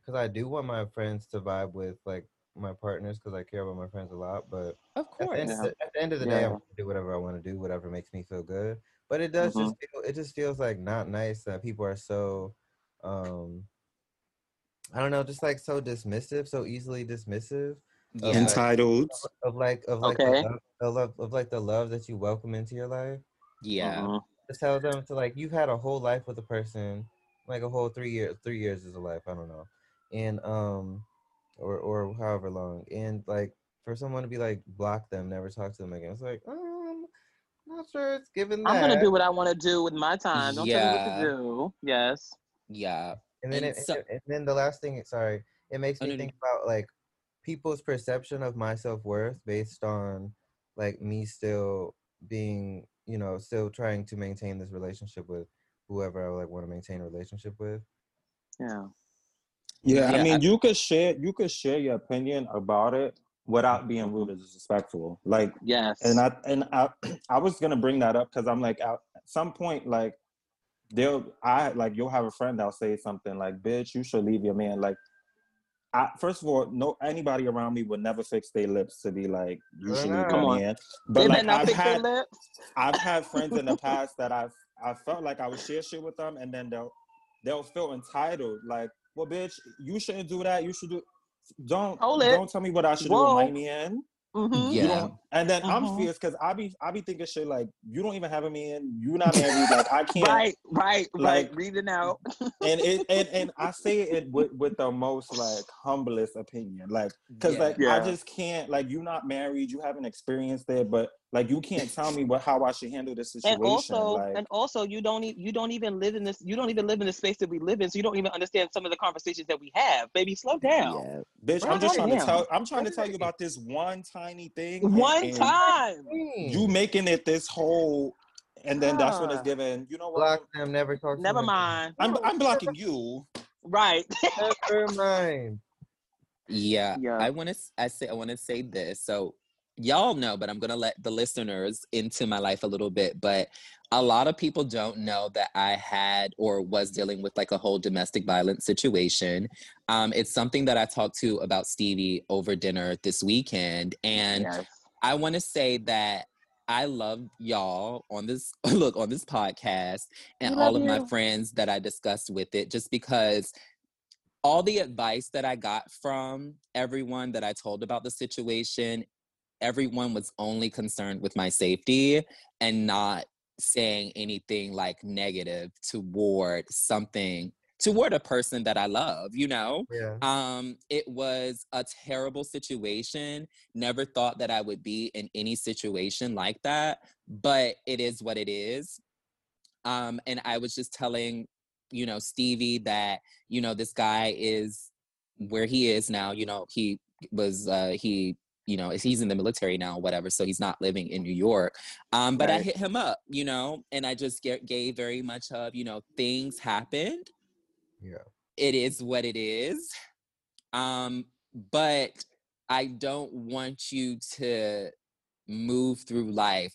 because I do want my friends to vibe with like my partners because I care about my friends a lot, but Of at the, course. end, Yeah. at the end of the day, Yeah. I want to do whatever I want to do, whatever makes me feel good. But it does just feel, it just feels like not nice that people are so, um, I don't know, just like so dismissive, so easily dismissive Yeah. Entitled. of like of like Okay. the love, the love of like the love that you welcome into your life. Yeah. Mhm. Just tell them to like you've had a whole life with a person, like a whole three years. Three years is a life. I don't know, and um, or or however long, and like for someone to be like block them, never talk to them again. It's like um, not sure it's given that. I'm gonna do what I want to do with my time. Don't tell me what Yeah. to do. Yes. Yeah. And then, And it, so- and then the last thing, sorry, it makes me no, no, think about like people's perception of my self worth based on like me still being, you know, still trying to maintain this relationship with whoever I like want to maintain a relationship with. Yeah. Yeah, Yeah, I mean, I- you could share you could share your opinion about it without being rude or disrespectful. Like, Yes. and I and I [clears throat] I was gonna bring that up because I'm like at some point like they'll I like you'll have a friend that'll say something like, "Bitch, you should leave your man." Like, I first of all, no anybody around me would never fix their lips to be like, "You should leave Come your on. man." But better like I've had. I've had friends in the [laughs] past that I've I felt like I would share shit with them, and then they'll they'll feel entitled. Like, well, bitch, you shouldn't do that. You should do. Don't Hold it. don't tell me what I should Whoa. do with my man. Mhm. Yeah. You don't, and then I'm Mhm. fierce because I be I be thinking shit like you don't even have a man. You not married. [laughs] Like I can't. Right, right, right. Like- Reading out. And it and, and I say it with with the most like humblest opinion. Like because Yeah. like Yeah. I just can't. Like you not married. You haven't experienced it, but like you can't tell me what how I should handle this situation. and also like, and also you don't e- you don't even live in this you don't even live in the space that we live in so you don't even understand some of the conversations that we have baby slow down Yeah. Bitch, I'm Right. just trying to tell I'm trying to tell you about this one tiny thing. one and time You mm. making it this whole and then that's when it's given, you know what? Block them, never talk to never them. mind I'm I'm blocking you. right Never mind. Yeah, Yeah. I want to. I say I want to say this. So y'all know, but I'm gonna let the listeners into my life a little bit. But a lot of people don't know that I had or was dealing with like a whole domestic violence situation. Um, it's something that I talked to about Stevie over dinner this weekend, and yes. I want to say that I love y'all on this [laughs] look on this podcast and all of my friends that I discussed with it just because all the advice that I got from everyone that I told about the situation everyone was only concerned with my safety and not saying anything like negative toward something toward a person that I love, you know? Yeah. Um, it was a terrible situation. Never thought that I would be in any situation like that, but it is what it is. Um, and I was just telling, you know, Stevie that, you know, this guy is where he is now, you know, he was uh he you know he's in the military now whatever so he's not living in new york um but i hit him up you know and i just ga- gave very much of you know things happened Yeah. it is what it is. Um, but I don't want you to move through life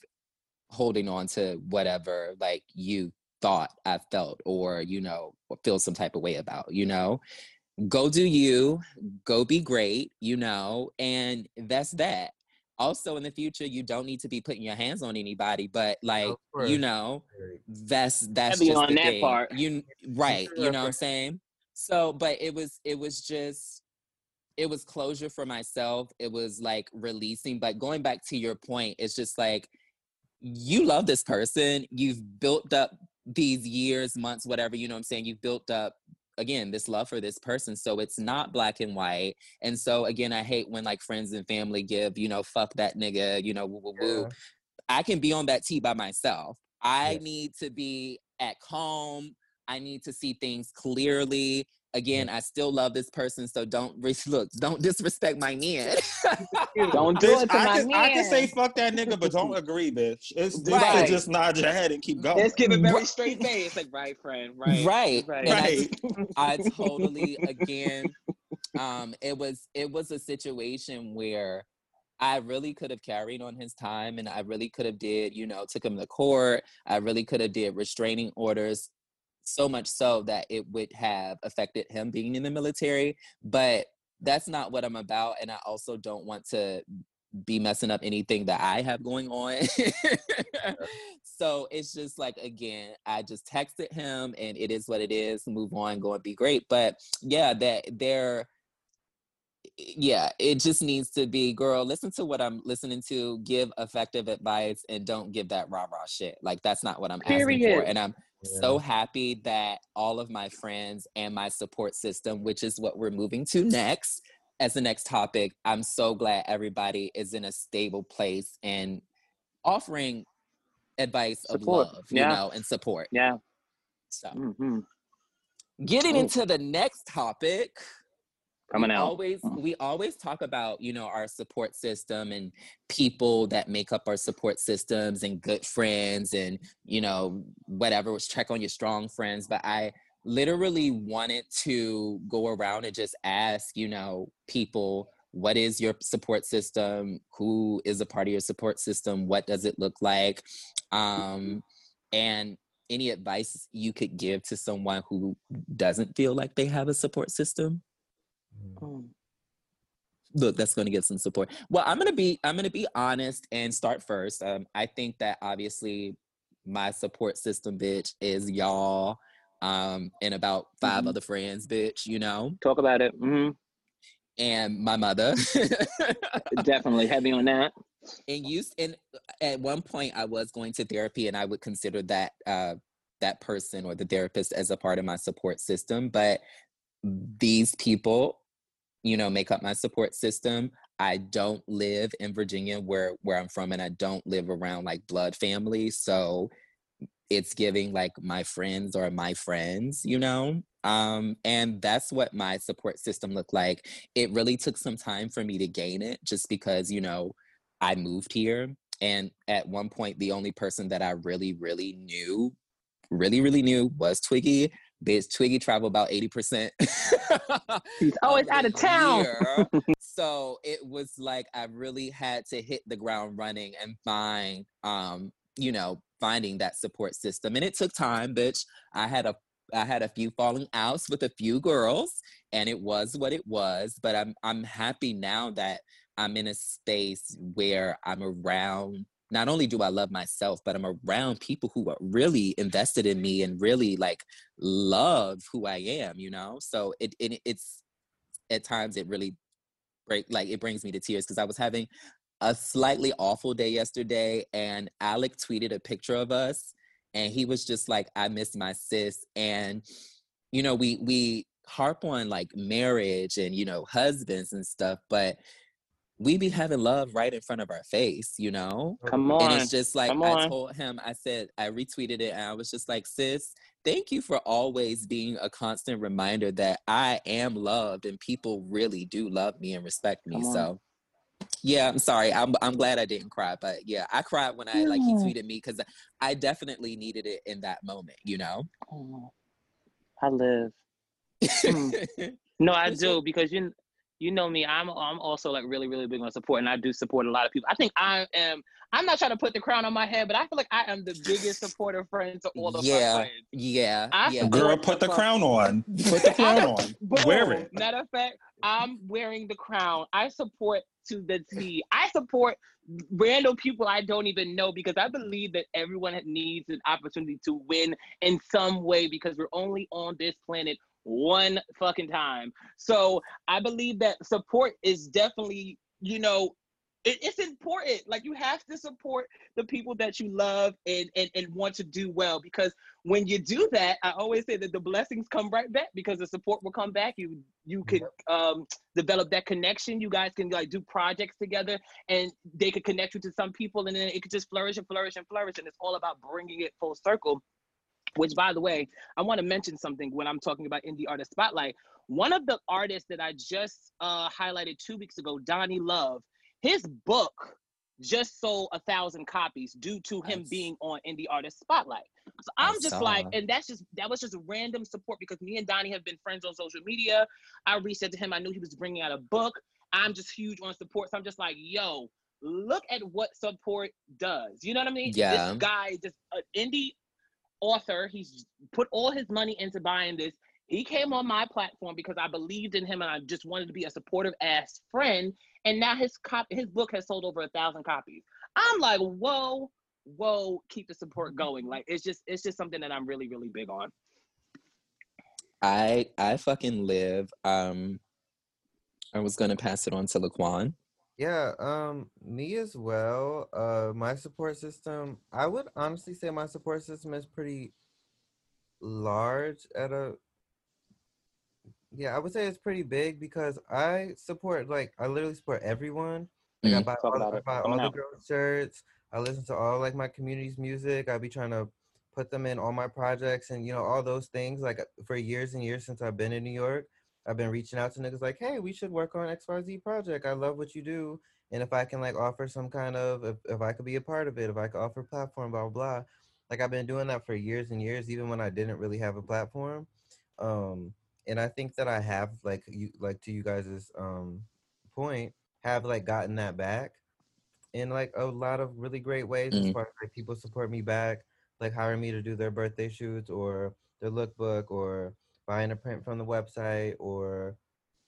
holding on to whatever like you thought I felt or you know or feel some type of way about, you know. Go do you, go be great, you know, and that's that. Also in the future you don't need to be putting your hands on anybody, but like you know, Right. that's that's Heavy just on the that thing. part. You [laughs] right, you know what I'm saying? So, but it was it was just it was closure for myself. It was like releasing, but going back to your point, it's just like you love this person. You've built up these years, months, whatever, you know what I'm saying? You've built up again this love for this person. So it's not black and white. And so again, I hate when like friends and family give, you know, fuck that nigga, you know, woo woo woo. Yeah. I can be on that tee by myself. I Yes. need to be at calm. I need to see things clearly. Again, I still love this person, so don't re- [laughs] look, don't disrespect my man. don't do Bitch, it to I my can, I can say fuck that nigga, but don't [laughs] agree, bitch. It's you Right. should just nod your head and keep going. let's give it very Right. straight face like right friend right Right. right And I- Right. [laughs] I totally again um it was it was a situation where I really could have carried on his time and I really could have did, you know, took him to court. I really could have did restraining orders so much so that it would have affected him being in the military, but that's not what I'm about and I also don't want to be messing up anything that I have going on. [laughs] so it's just like again, I just texted him and it is what it is. Move on, go and be great. But yeah, that there yeah, it just needs to be, girl, listen to what I'm listening to, give effective advice and don't give that rah-rah shit. Like that's not what I'm asking for. And I'm so happy that all of my friends and my support system, which is what we're moving to next as the next topic, I'm so glad everybody is in a stable place and offering advice Support, of love, you know, and support. yeah. So hmm getting into the next topic. Coming we out. always we always talk about you know our support system and people that make up our support systems and good friends and you know whatever was check on your strong friends but i literally wanted to go around and just ask you know people what is your support system? Who is a part of your support system? What does it look like? Um and any advice you could give to someone who doesn't feel like they have a support system Mm. look that's going to get some support well i'm going to be i'm going to be honest and start first um, i think that obviously my support system bitch is y'all um and about 5 Mhm. other friends bitch you know Talk about it. hmm and my mother Definitely heavy on that. [laughs] and used and at one point i was going to therapy and i would consider that uh that person or the therapist as a part of my support system but these people you know make up my support system. I don't live in virginia where where i'm from and i don't live around like blood family so it's giving like my friends or my friends you know? Um and that's what my support system looked like. It really took some time for me to gain it just because you know i moved here and at one point the only person that i really really knew really really knew was twiggy bitch twiggy travel about 80% [laughs] He's always out of town. [laughs] so it was like I really had to hit the ground running and find, um, you know, finding that support system. And it took time, bitch. I had a I had a few falling outs with a few girls, and it was what it was. But I'm I'm happy now that I'm in a space where I'm around. Not only do I love myself, but I'm around people who are really invested in me and really like love who I am. You know, so it, it it's at times it really break like it brings me to tears because I was having a slightly awful day yesterday and Alec tweeted a picture of us and he was just like I miss my sis and you know we we harp on like marriage and you know husbands and stuff but we be having love right in front of our face you know Come on. and it's just like I told him, I said, I retweeted it and I was just like, sis, thank you for always being a constant reminder that I am loved and people really do love me and respect me. So yeah, I'm sorry. I'm I'm glad I didn't cry, but yeah, I cried when I like he tweeted me because I definitely needed it in that moment, you know. Oh, I live. Mm. [laughs] No, I do because you you know me. I'm I'm also like really really big on support, and I do support a lot of people. I think I am. I'm not trying to put the crown on my head, but I feel like I am the biggest supporter friend to all of Yeah. my friends. yeah, I yeah. Girl, put the crown on. [laughs] Put the crown on. Boom. Wear it. Matter of fact, I'm wearing the crown. I support to the T. I support random people I don't even know because I believe that everyone needs an opportunity to win in some way because we're only on this planet one fucking time. So I believe that support is definitely, you know, it, it's important. Like you have to support the people that you love and, and and want to do well because when you do that, I always say that the blessings come right back because the support will come back. You you could um, develop that connection. You guys can like do projects together, and they could connect you to some people, and then it could just flourish and flourish and flourish. And it's all about bringing it full circle. Which, by the way, I want to mention something when I'm talking about indie artist spotlight. One of the artists that I just uh, highlighted two weeks ago, Donnie Love, his book just sold a thousand copies due to him Nice. being on indie artist spotlight. So I I'm just like, and that's just that was just random support because me and Donnie have been friends on social media. I reached out to him. I knew he was bringing out a book. I'm just huge on support, so I'm just like, yo, look at what support does. You know what I mean? Yeah. This guy, just an indie author, he's put all his money into buying this. He came on my platform because I believed in him and I just wanted to be a supportive ass friend. And now his cop his book has sold over a thousand copies. I'm like, whoa, whoa, keep the support going. Like it's just it's just something that I'm really, really big on. I I fucking live. Um, I was gonna pass it on to Laquan. Yeah, um, me as well. Uh, my support system, I would honestly say my support system is pretty large at a, yeah, I would say it's pretty big because I support, like, I literally support everyone. Like, I Mm. buy all, I buy all the girls' shirts. I listen to all, like, my community's music. I be trying to put them in all my projects and, you know, all those things, like, for years and years since I've been in New York. I've been reaching out to niggas like, hey, we should work on XYZ project. I love what you do. And if I can like offer some kind of if, if I could be a part of it, if I could offer platform, blah blah blah. Like I've been doing that for years and years, even when I didn't really have a platform. Um, and I think that I have like you like to you guys' um point, have like gotten that back in like a lot of really great ways as Mm. far as like people support me back, like hiring me to do their birthday shoots or their lookbook or buying a print from the website or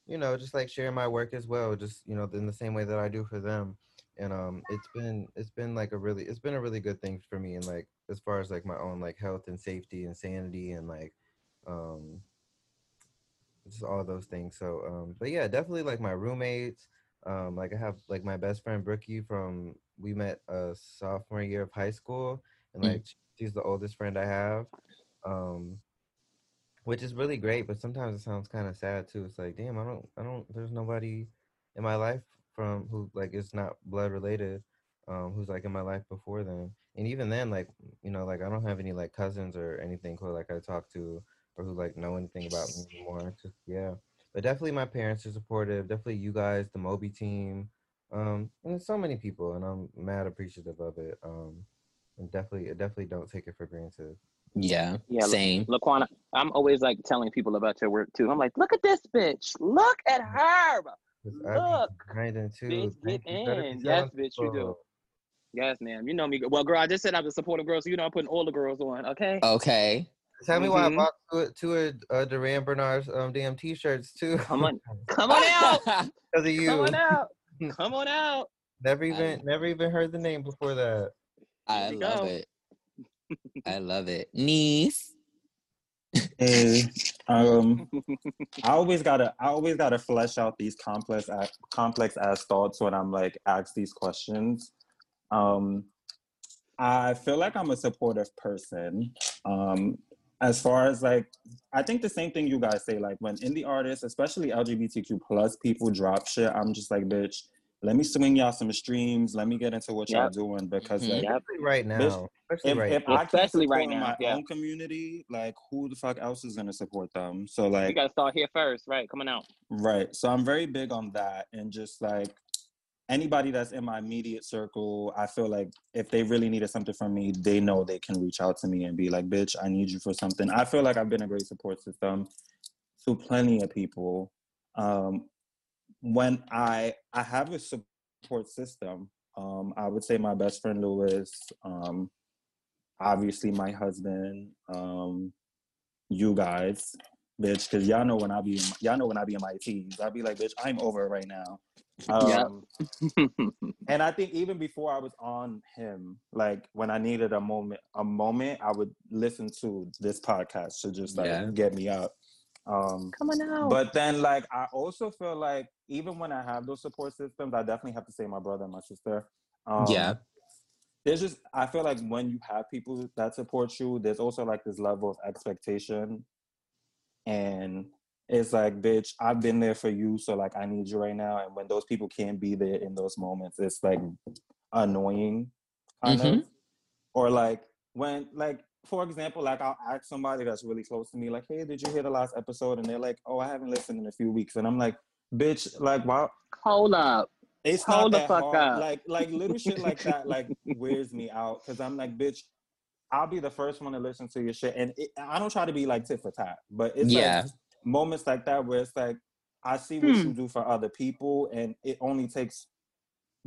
you know just like sharing my work as well just you know in the same way that i do for them. And um it's been it's been like a really it's been a really good thing for me and like as far as like my own like health and safety and sanity and like um just all those things. So um but yeah definitely like my roommates um like i have like my best friend brookie from we met uh sophomore year of high school and Mm. like she's the oldest friend i have. Um which is really great but sometimes it sounds kind of sad too it's like damn i don't i don't there's nobody in my life from who like is not blood related um who's like in my life before then and even then like you know like i don't have any like cousins or anything who like i talk to or who like know anything about me anymore just yeah. But definitely my parents are supportive definitely you guys the moby team um and there's so many people and i'm mad appreciative of it um and definitely definitely don't take it for granted Yeah, Yeah, look- same. Laquana, I'm always like telling people about your work too. I'm like, look at this bitch. Look at her. Look, be grinding too. bitch, Thank get you. Better in. Yes, bitch, you do. Yes, ma'am. You know me. Well, girl, I just said I'm a supportive girl, so you know I'm putting all the girls on. Okay. Okay. Tell me why I Mhm. bought two, two of uh, Duran Bernard's um, damn t-shirts too. Come on, [laughs] come on out. [laughs] because of you. Come on out. [laughs] Come on out. Never even, never even heard the name before that. I we love go. it. I love it. Niece. Hey, um, [laughs] I always gotta, I always gotta flesh out these complex, complex ass thoughts when I'm like asked these questions. Um, I feel like I'm a supportive person. Um, as far as like, I think the same thing you guys say. Like when indie artists, especially LGBTQ plus people, drop shit, I'm just like, bitch, let me swing y'all some streams. Let me get into what y'all Yep. doing because Mhm. like, Yep. Right now. Especially if, right if now. I can't Especially support right now, my yeah. own community, like who the fuck else is gonna support them? So like You gotta start here first, right? Coming out. right. So I'm very big on that, and just like anybody that's in my immediate circle, I feel like if they really needed something from me, they know they can reach out to me and be like, "Bitch, I need you for something." I feel like I've been a great support system to plenty of people. Um, when I I have a support system, um, I would say my best friend Lewis, um, obviously my husband, um, you guys, bitch, because y'all know when I be y'all know when I be in my teens, I'll be like, bitch, I'm over right now. Yep. Um, and I think even before I was on him, like when I needed a moment, a moment, I would listen to this podcast to just like Yeah. get me up. Um, Come on out. but then, like, I also feel like even when I have those support systems, I definitely have to say my brother and my sister. Um, Yeah. There's just, I feel like when you have people that support you, there's also like this level of expectation. And it's like, bitch, I've been there for you. So, like, I need you right now. And when those people can't be there in those moments, it's like annoying, kind Mhm. of. Or like, when, like, for example, like I'll ask somebody that's really close to me, like, "Hey, did you hear the last episode?" And they're like, "Oh, I haven't listened in a few weeks." And I'm like, "Bitch, like, why?" Hold up. It's Hold not the that fuck hard. up. Like, like little shit like that, like [laughs] wears me out because I'm like, "Bitch, I'll be the first one to listen to your shit." And it, I don't try to be like tit for tat, but it's Yeah. like moments like that where it's like, I see what Hmm. you do for other people, and it only takes,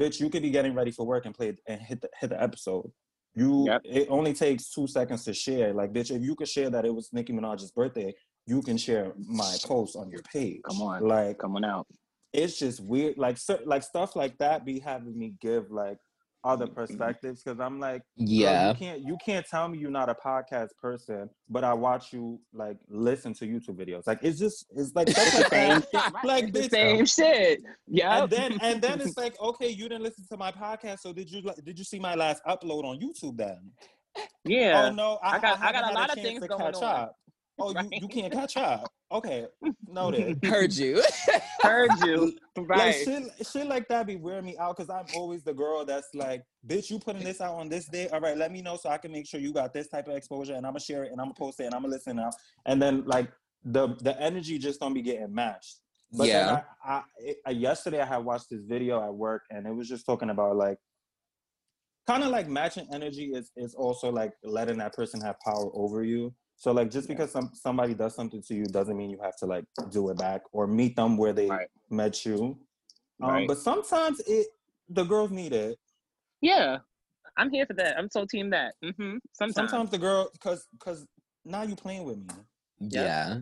bitch, you could be getting ready for work and play and hit the hit the episode. You, Yep. it only takes two seconds to share. Like, bitch, if you could share that it was Nicki Minaj's birthday, you can share my post on your page. Come on. like Come on out. it's just weird. Like, cer- like stuff like that be having me give like other perspectives because I'm like, Yeah. you can't you can't tell me you're not a podcast person, but I watch you like listen to YouTube videos. Like it's just it's like stuff like [laughs] Same that. Like It's the same shit. Yeah. and then and then it's [laughs] like, okay, you didn't listen to my podcast, so did you like did you see my last upload on YouTube then? yeah. Oh no, I, I got- I haven't got a lot of things to going catch on. up. [laughs] Oh, Right. you, you can't catch up. Okay, noted. [laughs] Heard you. [laughs] Heard you. Right. Like Right. shit, shit like that be wearing me out because I'm always the girl that's like, bitch, you putting this out on this day. All right, let me know so I can make sure you got this type of exposure and I'm gonna share it and I'm gonna post it and I'm gonna listen out. And then like the the energy just don't be getting matched. But Yeah. I, I, I yesterday I had watched this video at work and it was just talking about like kind of like matching energy is is also like letting that person have power over you. So like just because some somebody does something to you doesn't mean you have to like do it back or meet them where they Right. met you. Um, Right. But sometimes it the girls need it. Yeah, I'm here for that. I'm so team that. hmm Sometimes. Sometimes the girl because because now you playing with me. Yeah.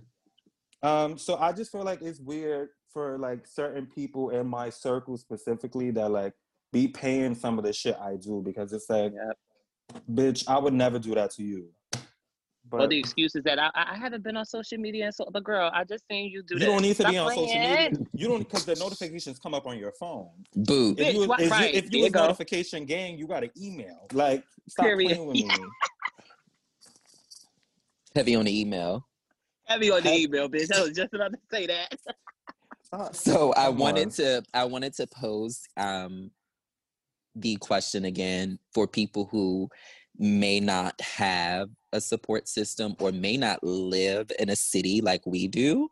Um, so I just feel like it's weird for like certain people in my circle specifically that like be paying some of the shit I do because it's like, Yep. bitch, I would never do that to you. But Or the excuse is that I, I I haven't been on social media, and so but girl, I just seen you do you that. don't need to Stop be on social media. You don't because the notifications come up on your phone. Boo. If you, Bitch, what- if right, you, if you you was go. notification gang, you got an email. Like, stop Period. playing with me. [laughs] Heavy on the email. Heavy on the Heck. email, bitch. I was just about to say that. Stop. [laughs] So I Come wanted on. to I wanted to pose um the question again for people who may not have a support system or may not live in a city like we do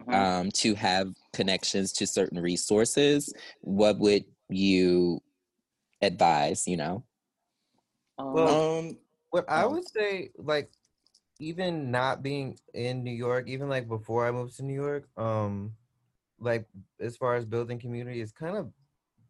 Mhm. um, to have connections to certain resources what would you advise you know? Um, Well, Um, What I would say, like, even not being in New York, even like before I moved to New York, um, like as far as building community, is kind of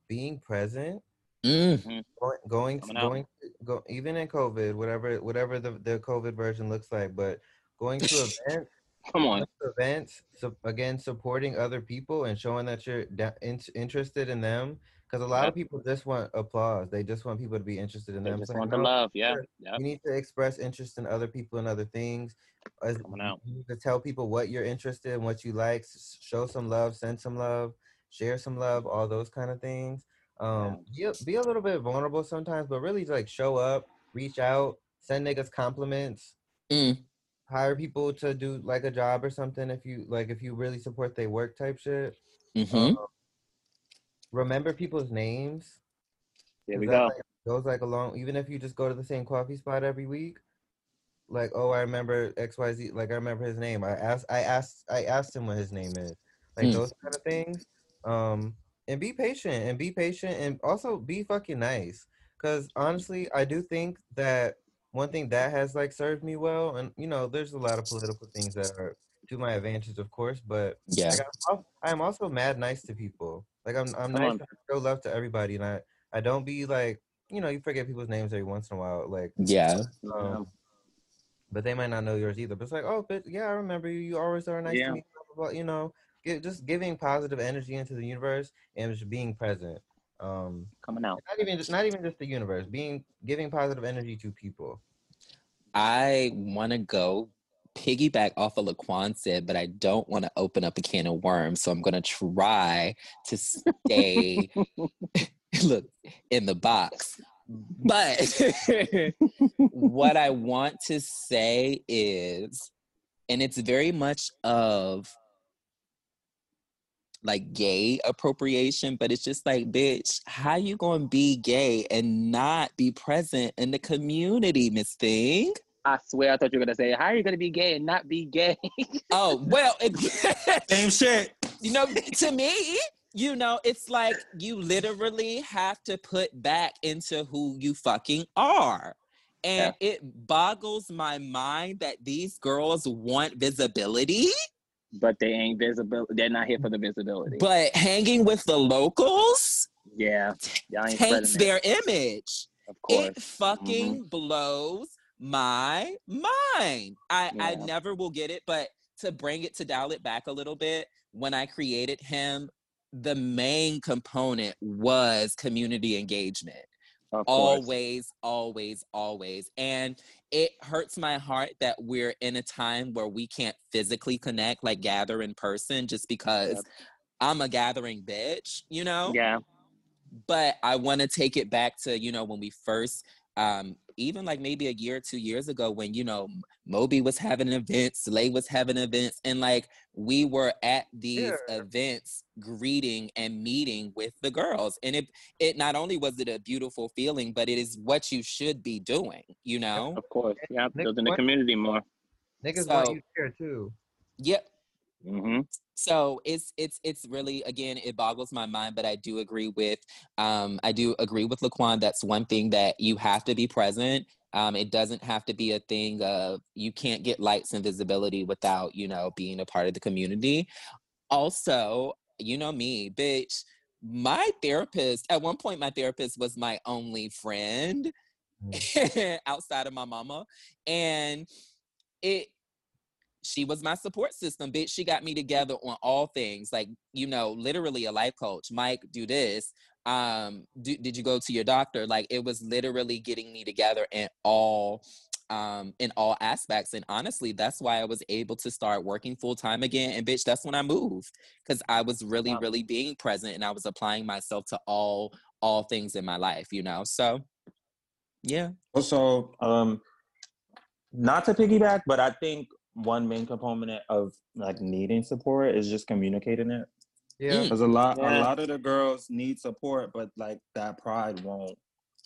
being present, Mm, going, going, going, go, even in COVID, whatever, whatever the the COVID version looks like, but going to [laughs] events, come on. events, so again, supporting other people and showing that you're da- in, interested in them, because a lot Yep. of people just want applause. They just want people to be interested in They them. just It's like, want the love. Yeah. Yep. you need to express interest in other people and other things. As- Coming out. You need to tell people what you're interested in, what you like. Show some love, send some love, share some love, all those kind of things. Um, be, a, be a little bit vulnerable sometimes, but really like show up, reach out, send niggas compliments, mm, hire people to do like a job or something if you like if you really support their work type shit. mhm. Um, remember people's names. There 'cause we go. like, goes like along even if you just go to the same coffee spot every week like oh i remember xyz like i remember his name i asked i asked i asked him what his name is like Mm. those kind of things um and be patient and be patient and also be fucking nice because honestly i do think that one thing that has like served me well and you know there's a lot of political things that are to my advantage of course but yeah like, I'm, I'm also mad nice to people. Like I'm, I'm Come nice on. to show love to everybody, and I, I don't be like, you know, you forget people's names every once in a while. Like, yeah um, but they might not know yours either. But it's like, oh, but yeah, I remember you. You always are nice Yeah. to me. Blah, blah, blah, you know, gi- just giving positive energy into the universe and just being present. Um, Coming out. not even just not even just the universe, being giving positive energy to people. I want to go piggyback off of Laquan said, but I don't want to open up a can of worms. So I'm going to try to stay, [laughs] [laughs] look, in the box. But [laughs] what I want to say is, and it's very much of like gay appropriation, but it's just like, bitch, how you gonna be gay and not be present in the community, Miss Thing? I swear I thought you were gonna say, How are you gonna be gay and not be gay? Oh well, [laughs] it, [laughs] same shit. you know, to me, you know, it's like you literally have to put back into who you fucking are. And it boggles my mind that these girls want visibility, but they ain't visible. They're not here for the visibility. but hanging with the locals yeah. Y'all ain't taints spreading it, their image. of course. Mm-hmm. It fucking blows my mind. I, I never will get it, but to bring it to dial it back a little bit, when I created him, the main component was community engagement. Always, always, always. And it hurts my heart that we're in a time where we can't physically connect, like gather in person, just because Yep. I'm a gathering bitch, you know? Yeah. but I want to take it back to you know when we first um even like maybe a year or two years ago when you know Moby was having events, Slay was having events, and like we were at these Yeah. events greeting and meeting with the girls. And it it not only was it a beautiful feeling, but it is what you should be doing, you know? Of course. Yeah. Building the community more. Niggas want you here too. Yep. Hmm so it's it's it's really again it boggles my mind but i do agree with um i do agree with laquan that's one thing that you have to be present um it doesn't have to be a thing of you can't get lights and visibility without you know being a part of the community. Also you know me bitch my therapist at one point my therapist was my only friend [laughs] outside of my mama and it she was my support system, bitch. She got me together on all things, like you know, literally a life coach. Mike, do this. Um, do, did you go to your doctor? Like it was literally getting me together in all um in all aspects and honestly that's why i was able to start working full time again and bitch that's when i moved because i was really Wow. really being present and i was applying myself to all all things in my life you know so yeah Also, um, not to piggyback, but I think one main component of like needing support is just communicating it. Yeah. Because a lot, Yeah. a lot of the girls need support, but like that pride won't.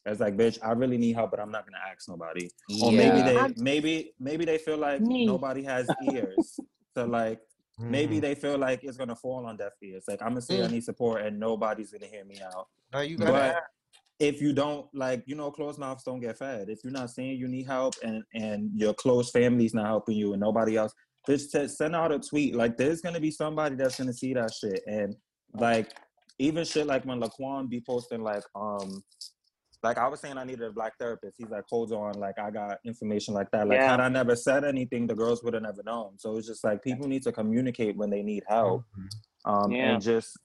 It's like, bitch, I really need help, but I'm not gonna ask nobody. Or maybe Yeah. they, I'm- maybe, maybe they feel like Me. nobody has ears. so like, maybe Mhm. they feel like it's gonna fall on deaf ears. Like I'm gonna say I Mm. need support, and nobody's gonna hear me out. No, you gotta But ask. If you don't like, you know, closed mouths don't get fed. If you're not saying you need help and and your close family's not helping you and nobody else, just to send out a tweet. Like there's gonna be somebody that's gonna see that shit. And like even shit like when Laquan be posting like um like I was saying I needed a black therapist. He's like, hold on, like I got information like that. Like Yeah. had I never said anything, the girls would have never known. So it's just like people need to communicate when they need help. Um Yeah. and just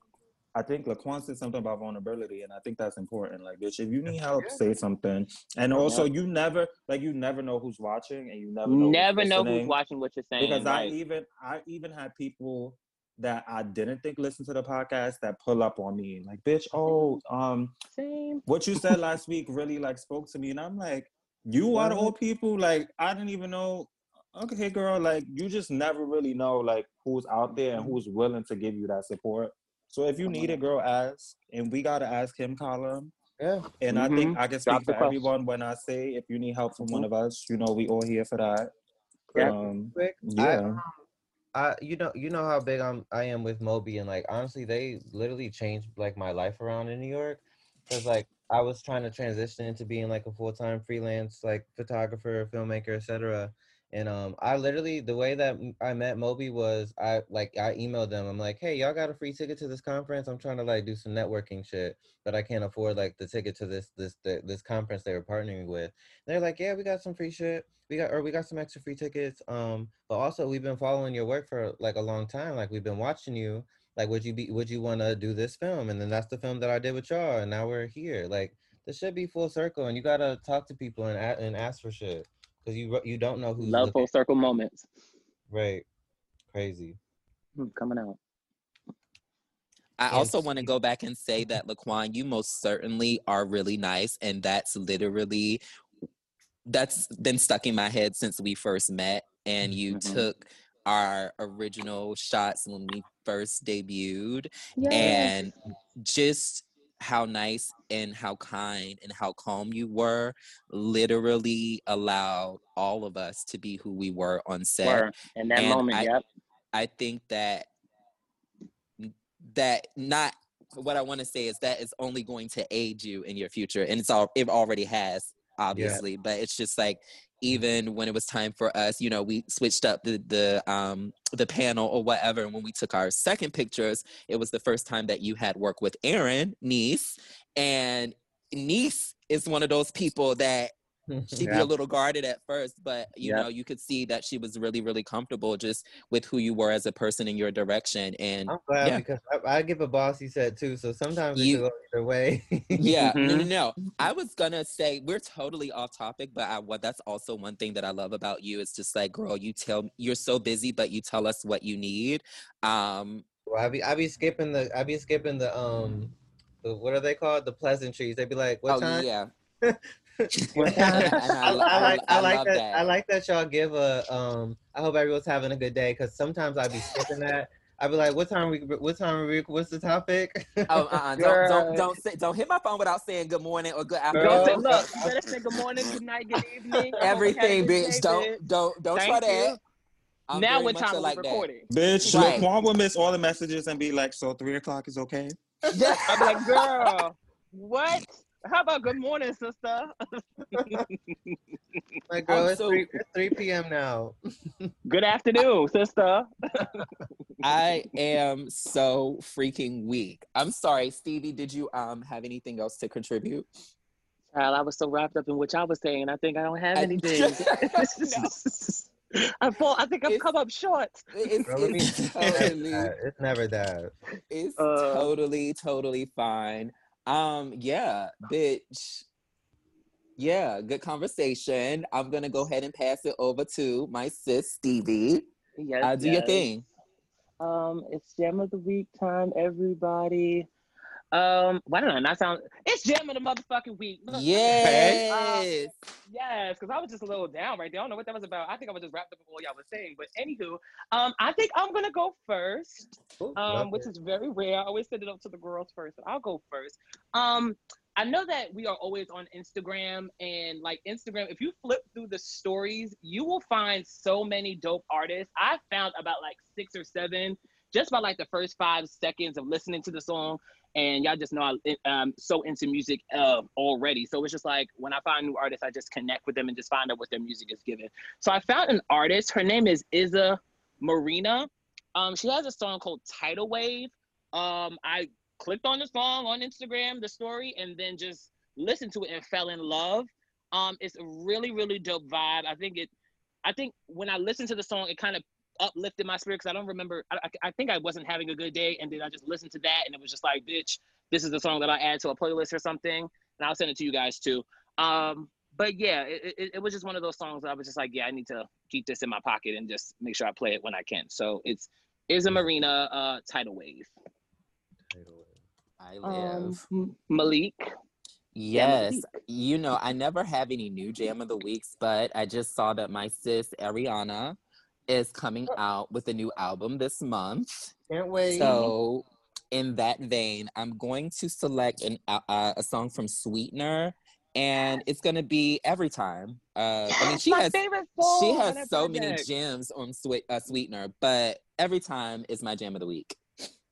I think Laquan said something about vulnerability, and I think that's important. Like, bitch, if you need help, Yeah. say something. And also, you never like you never know who's watching, and you never know Never who's know who's watching what you're saying. Because I even I even had people that I didn't think listened to the podcast that pull up on me like, bitch, oh, um, Same. what you said last week really like spoke to me, and I'm like, you are the old people. Like, I didn't even know. Okay, girl, like you just never really know like who's out there and who's willing to give you that support. So if you need a mm-hmm. girl, ask. And we gotta ask him, Colin. Yeah. And I think mm-hmm. I can Drop speak the for everyone when I say if you need help from one of mm-hmm. us, you know, we all here for that. Yeah. Um, Quick, yeah. Um, I you know you know how big I'm I am with Moby and like honestly they literally changed like my life around in New York because like I was trying to transition into being like a full time freelance like photographer filmmaker etc and um I literally the way that I met Moby was I like I emailed them I'm like hey y'all got a free ticket to this conference? I'm trying to like do some networking shit but I can't afford like the ticket to this this the, this conference they were partnering with. They're like yeah we got some free shit. We got or we got some extra free tickets um but also we've been following your work for like a long time like we've been watching you. Like would you be would you want to do this film? And then that's the film that i did with y'all and now we're here. Like this should be full circle and you gotta talk to people and and ask for shit because you you don't know who Love looking. full circle moments. right crazy Hmm, Coming out. I also want to go back and say that Laquan, you most certainly are really nice, and that's literally that's been stuck in my head since we first met, and you Mhm. took our original shots when we first debuted, Yes. and just how nice and how kind and how calm you were literally allowed all of us to be who we were on set Were in that And moment. I- yep. I think that that not what I want to say is that is only going to aid you in your future, and it's all it already has, obviously. But it's just like even when it was time for us, you know, we switched up the the um the panel or whatever. And when we took our second pictures, it was the first time that you had worked with Aaron niece, and niece is one of those people that she'd be a little guarded at first, but you Yep. know, you could see that she was really, really comfortable just with who you were as a person in your direction. And i'm glad yeah. because I, I give a bossy set too so sometimes You- could go either way yeah, no, no, Mhm. no. I was gonna say we're totally off topic, but I, what that's also one thing that I love about you. It's just like, girl, you tell you're so busy, but you tell us what you need. Um, Well, I be I be skipping the I be skipping the um the, what are they called the pleasantries? They'd be like, what oh time? yeah, What time? And [laughs] [laughs] I I, I I- like I, I like that, that. I like that y'all give a um. I hope everyone's having a good day because sometimes I'd be skipping that. I'd be like, what time we? What time we? What's the topic? oh, uh-uh, don't, don't, [laughs] don't, say, don't hit my phone without saying good morning or good afternoon. Don't say, look, you better say good morning, good night, good evening. I hope you had a Everything, good bitch. Don't, don't, don't try you. that. I'm now what time a we like recording? Bitch, Right. Laquan will miss all the messages and be like, so three o'clock is okay? I'd be like, girl, what? How about good morning, sister? [laughs] My girl, I'm it's, so- 3, it's 3 p.m. now. [laughs] Good afternoon, sister. [laughs] I am so freaking weak. I'm sorry, Stevie. Did you um have anything else to contribute? Child, I was so wrapped up in what y'all was saying. I think I don't have anything. I fall. I think I've It's- come up short. It's, Girl, it's it's never totally, that. It's never that. it's Uh, totally, totally fine. Um, yeah, bitch. Yeah, good conversation. I'm gonna go ahead and pass it over to my sis Stevie. Yes, Uh, do your thing. Um, it's gem of the Week time, everybody. Um, why don't I not sound? It's Jam of the motherfucking week. Look, Yes. Yes, because I was just a little down right there. I don't know what that was about. I think I was just wrapped up in what y'all was saying. But anywho, um, I think I'm gonna go first. Ooh, um, which it. is very rare. I always send it up to the girls first, but I'll go first. Um, I know that we are always on Instagram and like Instagram, if you flip through the stories, you will find so many dope artists. I found about like six or seven just by like the first five seconds of listening to the song. And y'all just know I'm um, so into music uh, already. So it's just like when I find new artists, I just connect with them and just find out what their music is giving. So I found an artist. Her name is Isa Marina. Um, she has a song called Tidal Wave. Um, I clicked on the song on Instagram, the story, and then just listened to it and fell in love. Um, it's a really, really dope vibe. I think it. I think when I listened to the song, it kind of uplifted my spirit because I don't remember. I, I, I think I wasn't having a good day, and then I just listened to that, and it was just like, bitch, this is the song that I add to a playlist or something, and I'll send it to you guys too. Um, but yeah, it, it, it was just one of those songs that I was just like, yeah, I need to keep this in my pocket and just make sure I play it when I can. So it's is a Marina uh, tidal wave. I live. Um, Malik. Yes, Week. you know, I never have any new jam of the weeks, but I just saw that my sis Ariana is coming out with a new album this month. Can't wait. So, in that vein, I'm going to select an uh, uh, a song from Sweetener, and it's gonna be every time. Uh, I mean, she my has favorite she has that so many gems on Sweet uh, Sweetener, but every time is my jam of the week.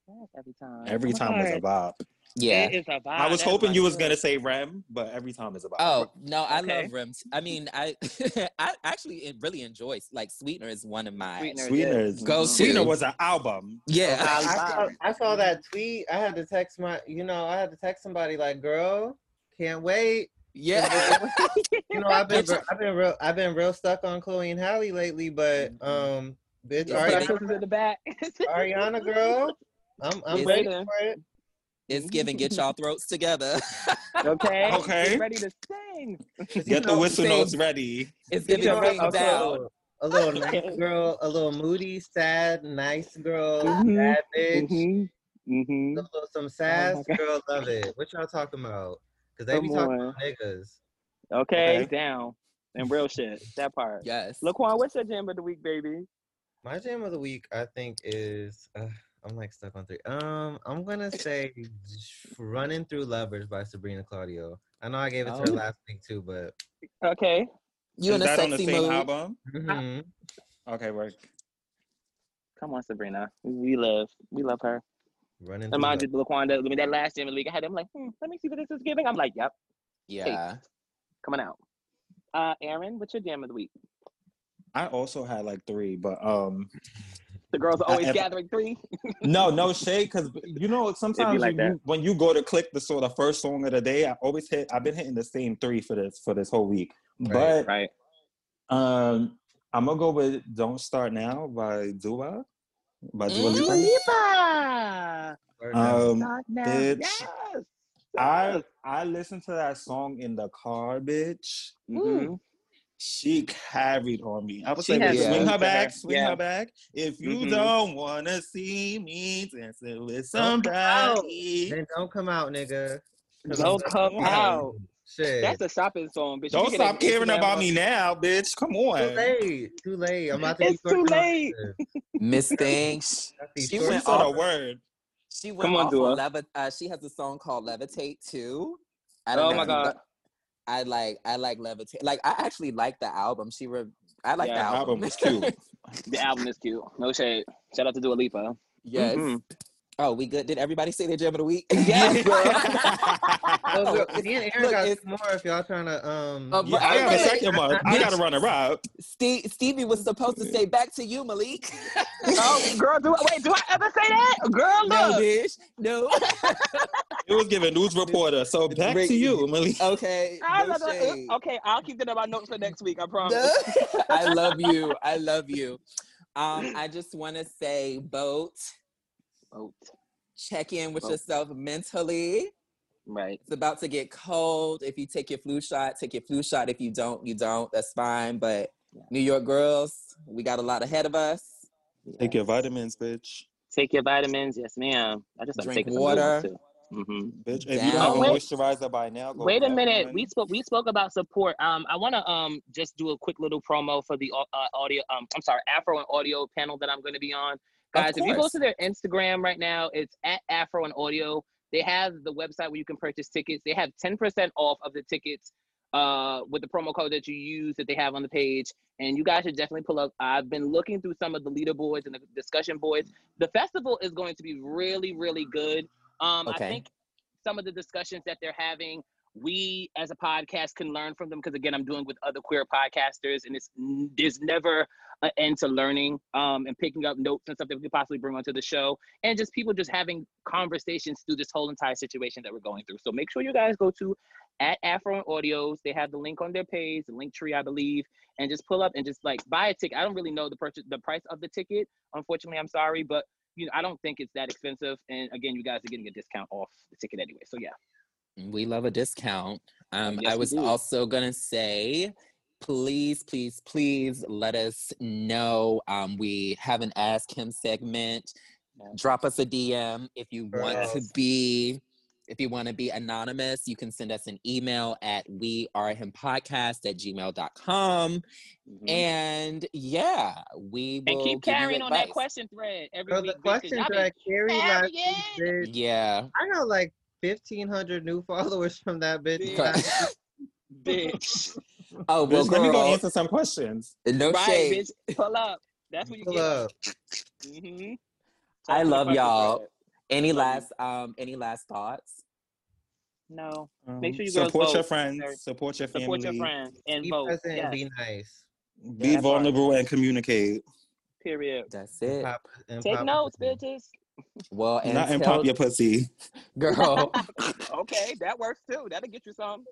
Yes, every time. Every Oh my time is a God. bop. Yeah. It is a vibe. I was That's hoping you was gonna say Rem, but every time it's a bop. Oh no, I Okay. love Rim. I mean, I [laughs] I actually really enjoy like Sweetener is one of my Sweetener. Sweetener's Go to. Sweetener was an album. yeah. I [laughs] Vibe. saw, I saw that tweet. I had to text my, you know, I had to text somebody like, "Girl, can't wait." Yeah. [laughs] You know, I've been, Get your- re- I've been real, I've been real stuck on Chloe and Halle lately, but um, bitch, Yeah, Put our they- Ariana, sisters in the back. Ariana girl, I'm, I'm It's- ready Waiting. for it. It's giving get y'all throats together. Okay. [laughs] Okay. Get ready to sing. Get the know, whistle sing. notes ready. It's giving know, rain a down. little, a little [laughs] nice girl, a little moody, sad, nice girl, Mhm. bad bitch. Mm-hmm. Mm-hmm. A little- some sass my God. girl, love it. What y'all talking about? Cause they be talking on. about niggas. Okay, Okay. down. And real shit. That part. Yes. Laquan, what's your jam of the week, baby? My jam of the week, I think, is uh, I'm like stuck on three. Um, I'm gonna say "Running Through Lovers" by Sabrina Claudio. I know I gave it to her Oh. last week too, but Okay. You is in a that on the sexy same mood? album? mhm. Okay, work. Come on, Sabrina. We love. We love her. running. And Through mind you, Lovers. Laquan, that, I mean, that last jam of the week, I had him like, hmm, let me see what this is giving. I'm like, yep, Yeah. coming out. Uh, Aaron, what's your jam of the week? I also had like three, but um, The girls are always I- gathering three. [laughs] no, no shade, because you know sometimes like you- that. when you go to click the sort of first song of the day, I always hit. I've been hitting the same three for this for this whole week, Right, but Right. um, I'm gonna go with "Don't Start Now" by Dua. By Dua. Lipa. Lipa. Word up. Um, Not now. bitch. Yes. I I listened to that song in the car, bitch. Mhm. She carried on me. I was She like, has swing moves her back, swing Yeah. her back. If you Mhm. don't wanna see me dancing with Don't somebody, Then don't come out, nigga. Don't I'm come fucking out. Shit. That's a shopping song, bitch. Don't stop caring Instagram about on- me now, bitch. Come on. too late. Too late. I'm about to be It's too late. this. Miss [laughs] Things. Got these She short went She said a word. She went Come on, off Dua. on Levi- uh, she has a song called Levitate too. I Oh know my God. I like I like Levitate. Like I actually like the album. She re- I like Yeah, the album. album was cute. [laughs] The album is cute. No shade. Shout out to Dua Lipa. yes. Mhm. Oh, we good? Did everybody say their gem of the week? Yes, girl. Oh, look, it's- [laughs] [laughs] me and Aaron look, got it's- more if y'all trying to um. Oh, Yeah, I got a second one. I gotta run a route. Steve, Stevie was supposed to say back to you, Malik. [laughs] oh, girl, do I, wait, do I ever say that? Girl, no, look. bitch. No. It was giving news reporter. So back to you, Malik. okay. I no love that. shade. okay, I'll keep that in my notes for next week. I promise. I love you. I love you. Um, I just want to say, boat, Vote. check in with Vote. yourself mentally. Right. It's about to get cold. If you take your flu shot, take your flu shot. If you don't, you don't. That's fine. But New York girls, we got a lot ahead of us. Take your vitamins, bitch. Take your vitamins. Yes, ma'am. I just Drink water. Too. hmm Bitch, if Down. you don't have a Wait. moisturizer by now, go Wait a minute. one. We spoke. We spoke about support. Um, I want to um just do a quick little promo for the uh, audio. Um, I'm sorry, Afro and Audio panel that I'm going to be on. Guys, if you go to their Instagram right now, it's at Afro and Audio. They have the website where you can purchase tickets. They have 10% off of the tickets uh, with the promo code that you use that they have on the page. And you guys should definitely pull up. I've been looking through some of the leaderboards and the discussion boards. The festival is going to be really, really good. Um, I think some of the discussions that they're having, we as a podcast can learn from them because again, I'm doing with other queer podcasters, and it's there's never an end to learning um, and picking up notes and stuff that we could possibly bring onto the show, and just people just having conversations through this whole entire situation that we're going through. So make sure you guys go to at Afro and Audios. They have the link on their page, the link tree, I believe, and just pull up and just like buy a ticket. I don't really know the purchase, the price of the ticket. Unfortunately, I'm sorry, but you know, I don't think it's that expensive. And again, you guys are getting a discount off the ticket anyway. So yeah. We love a discount. Um, Yes, I was also gonna say, please, please, please let us know. Um, we have an Ask Him segment. Yeah. Drop us a DM if you want to be. If you want to be anonymous, you can send us an email at we are him podcast at gmail.com. Mhm. And yeah, we will And keep carrying on that question thread every So week. the bitch, 'cause question y'all be that carried last week, carrying. Yeah. I know like fifteen hundred new followers from that bitch. Bitch. [laughs] Oh well, Bitch, let me go answer some questions. No right, shade. bitch. Pull up. That's what you Pull get. up. Mm-hmm. I love y'all. Any last um any last thoughts? No. Um, Make sure you support your vote. friends, support your family, Support your friends and Be vote. present Yes. and be nice. be Yeah, vulnerable and communicate. Period. That's And it. pop- and Take notes, bitches. Well, and Not and tell- pop your pussy. [laughs] [laughs] girl. okay, that works too. That'll get you some.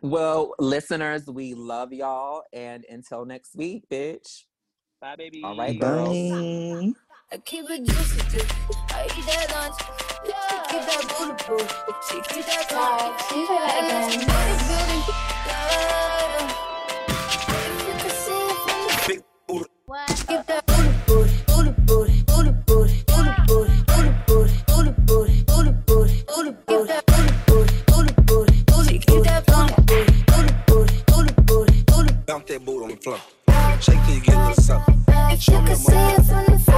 well, listeners, we love y'all, and until next week, bitch. Bye, baby. All right, girls. Bye. I keep it juicy, juicy. I eat that lunch. Keep that bulletproof. Keep that Like, can you play that again? plump. Shake it, give the something. If you could see it from the